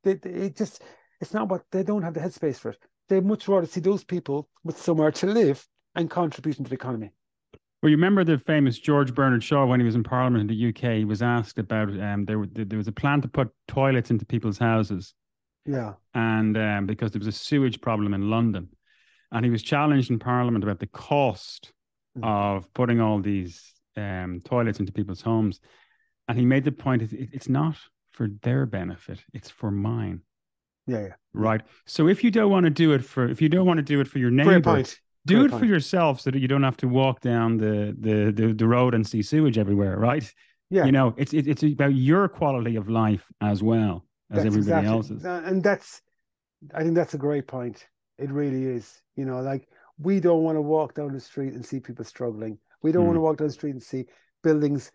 They, they it just it's not what they don't have the headspace for it. They much rather see those people with somewhere to live and contributing to the economy. Well, you remember the famous George Bernard Shaw when he was in Parliament in the UK. He was asked about um, there, there was a plan to put toilets into people's houses. Yeah, and um, because there was a sewage problem in London, and he was challenged in Parliament about the cost Mm. of putting all these um, toilets into people's homes, and he made the point: it, it's not for their benefit; it's for mine. Yeah, yeah. Right. So if you don't want to do it for, if you don't want to do it for your neighbor, do Great it for yourself so that you don't have to walk down the the the, the road and see sewage everywhere. Right. Yeah. You know, it's it, it's about your quality of life as well as That's everybody exactly- else's. And that's, I think that's a great point. It really is. You know, like we don't want to walk down the street and see people struggling. We don't want to Mm. walk down the street and see buildings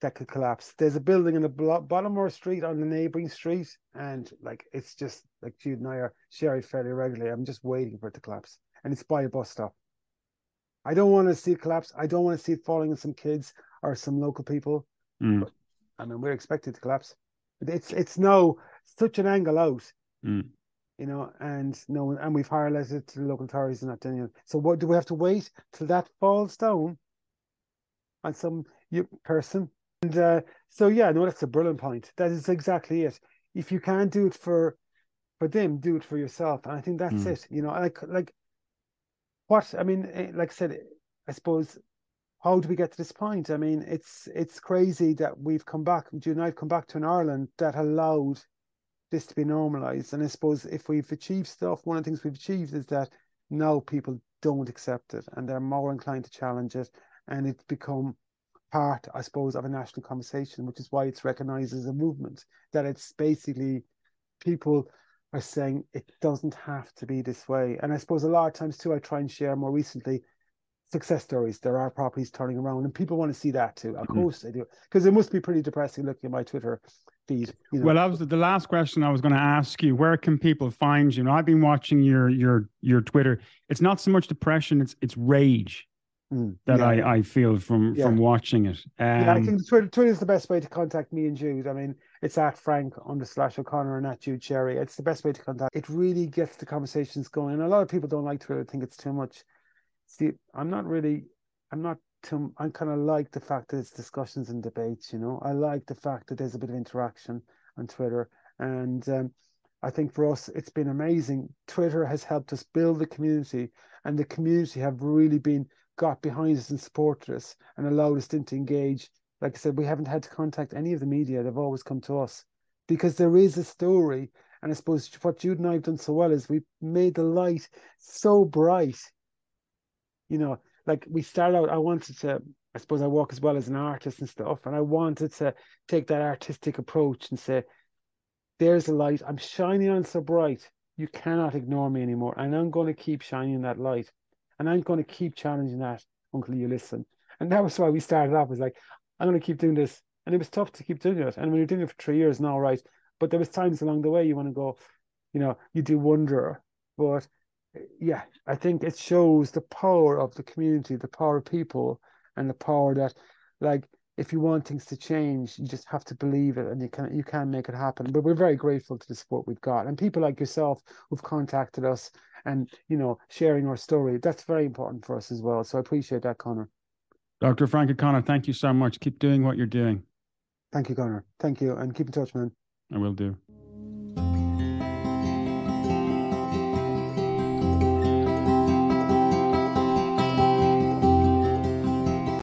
that could collapse. There's a building in the blo- bottom of our street on the neighboring street, and like it's just like Jude and I are sharing fairly regularly. I'm just waiting for it to collapse, and it's by a bus stop. I don't want to see it collapse. I don't want to see it falling on some kids or some local people. Mm, I mean, we're expected to collapse. It's it's now such an angle out, mm. you know, and no, and we've highlighted it to the local authorities and not doing it. So what do we have to wait till that falls down on some person? And uh, so yeah, no, that's a brilliant point. That is exactly it. If you can't do it for for them, do it for yourself. And I think that's Mm. it. You know, like like what I mean, eh, like I said, I suppose how do we get to this point? I mean, it's it's crazy that we've come back, you and I've come back to an Ireland that allowed this to be normalized. And I suppose if we've achieved stuff, one of the things we've achieved is that now people don't accept it and they're more inclined to challenge it. And it's become part, I suppose, of a national conversation, which is why it's recognized as a movement. That it's basically people are saying it doesn't have to be this way. And I suppose a lot of times too, I try and share more recently success stories. There are properties turning around, and people want to see that too. Of Mhm. course they do, because it must be pretty depressing looking at my Twitter feed. You know, Well, that was the last question I was going to ask you. Where can people find you? Now, I've been watching your your your Twitter. It's not so much depression; it's it's rage Mm, that yeah. I I feel from Yeah. from watching it. Um, yeah, I think Twitter, Twitter is the best way to contact me and Jude. I mean, it's at Frank under slash O'Connor and at Jude Sherry. It's the best way to contact. It really gets the conversations going. And a lot of people don't like Twitter, think it's too much. See, I'm not really, I'm not too, I kind of like the fact that it's discussions and debates, you know. I like the fact that there's a bit of interaction on Twitter. And um, I think for us, it's been amazing. Twitter has helped us build the community, and the community have really been got behind us and supported us and allowed us to engage. Like I said, we haven't had to contact any of the media; they've always come to us because there is a story. And I suppose what Jude and I have done so well is we've made the light so bright. You know, like we started out, I wanted to. I suppose I work as well as an artist and stuff, and I wanted to take that artistic approach and say, "There's a light. I'm shining on so bright. You cannot ignore me anymore, and I'm going to keep shining that light." And I'm going to keep challenging that until you listen. And that was why we started off. Was like, I'm going to keep doing this, and it was tough to keep doing it. And when you're doing it for three years now, right? But there was times along the way you want to go, you know, you do wonder. But yeah, I think it shows the power of the community, the power of people, and the power that, like, if you want things to change, you just have to believe it, and you can you can make it happen. But we're very grateful to the support we've got, and people like yourself who've contacted us and you know sharing our story that's very important for us as well so i appreciate that connor Dr. Frank O'Connor, thank you so much. Keep doing what you're doing. thank you connor thank you and keep in touch man I will do.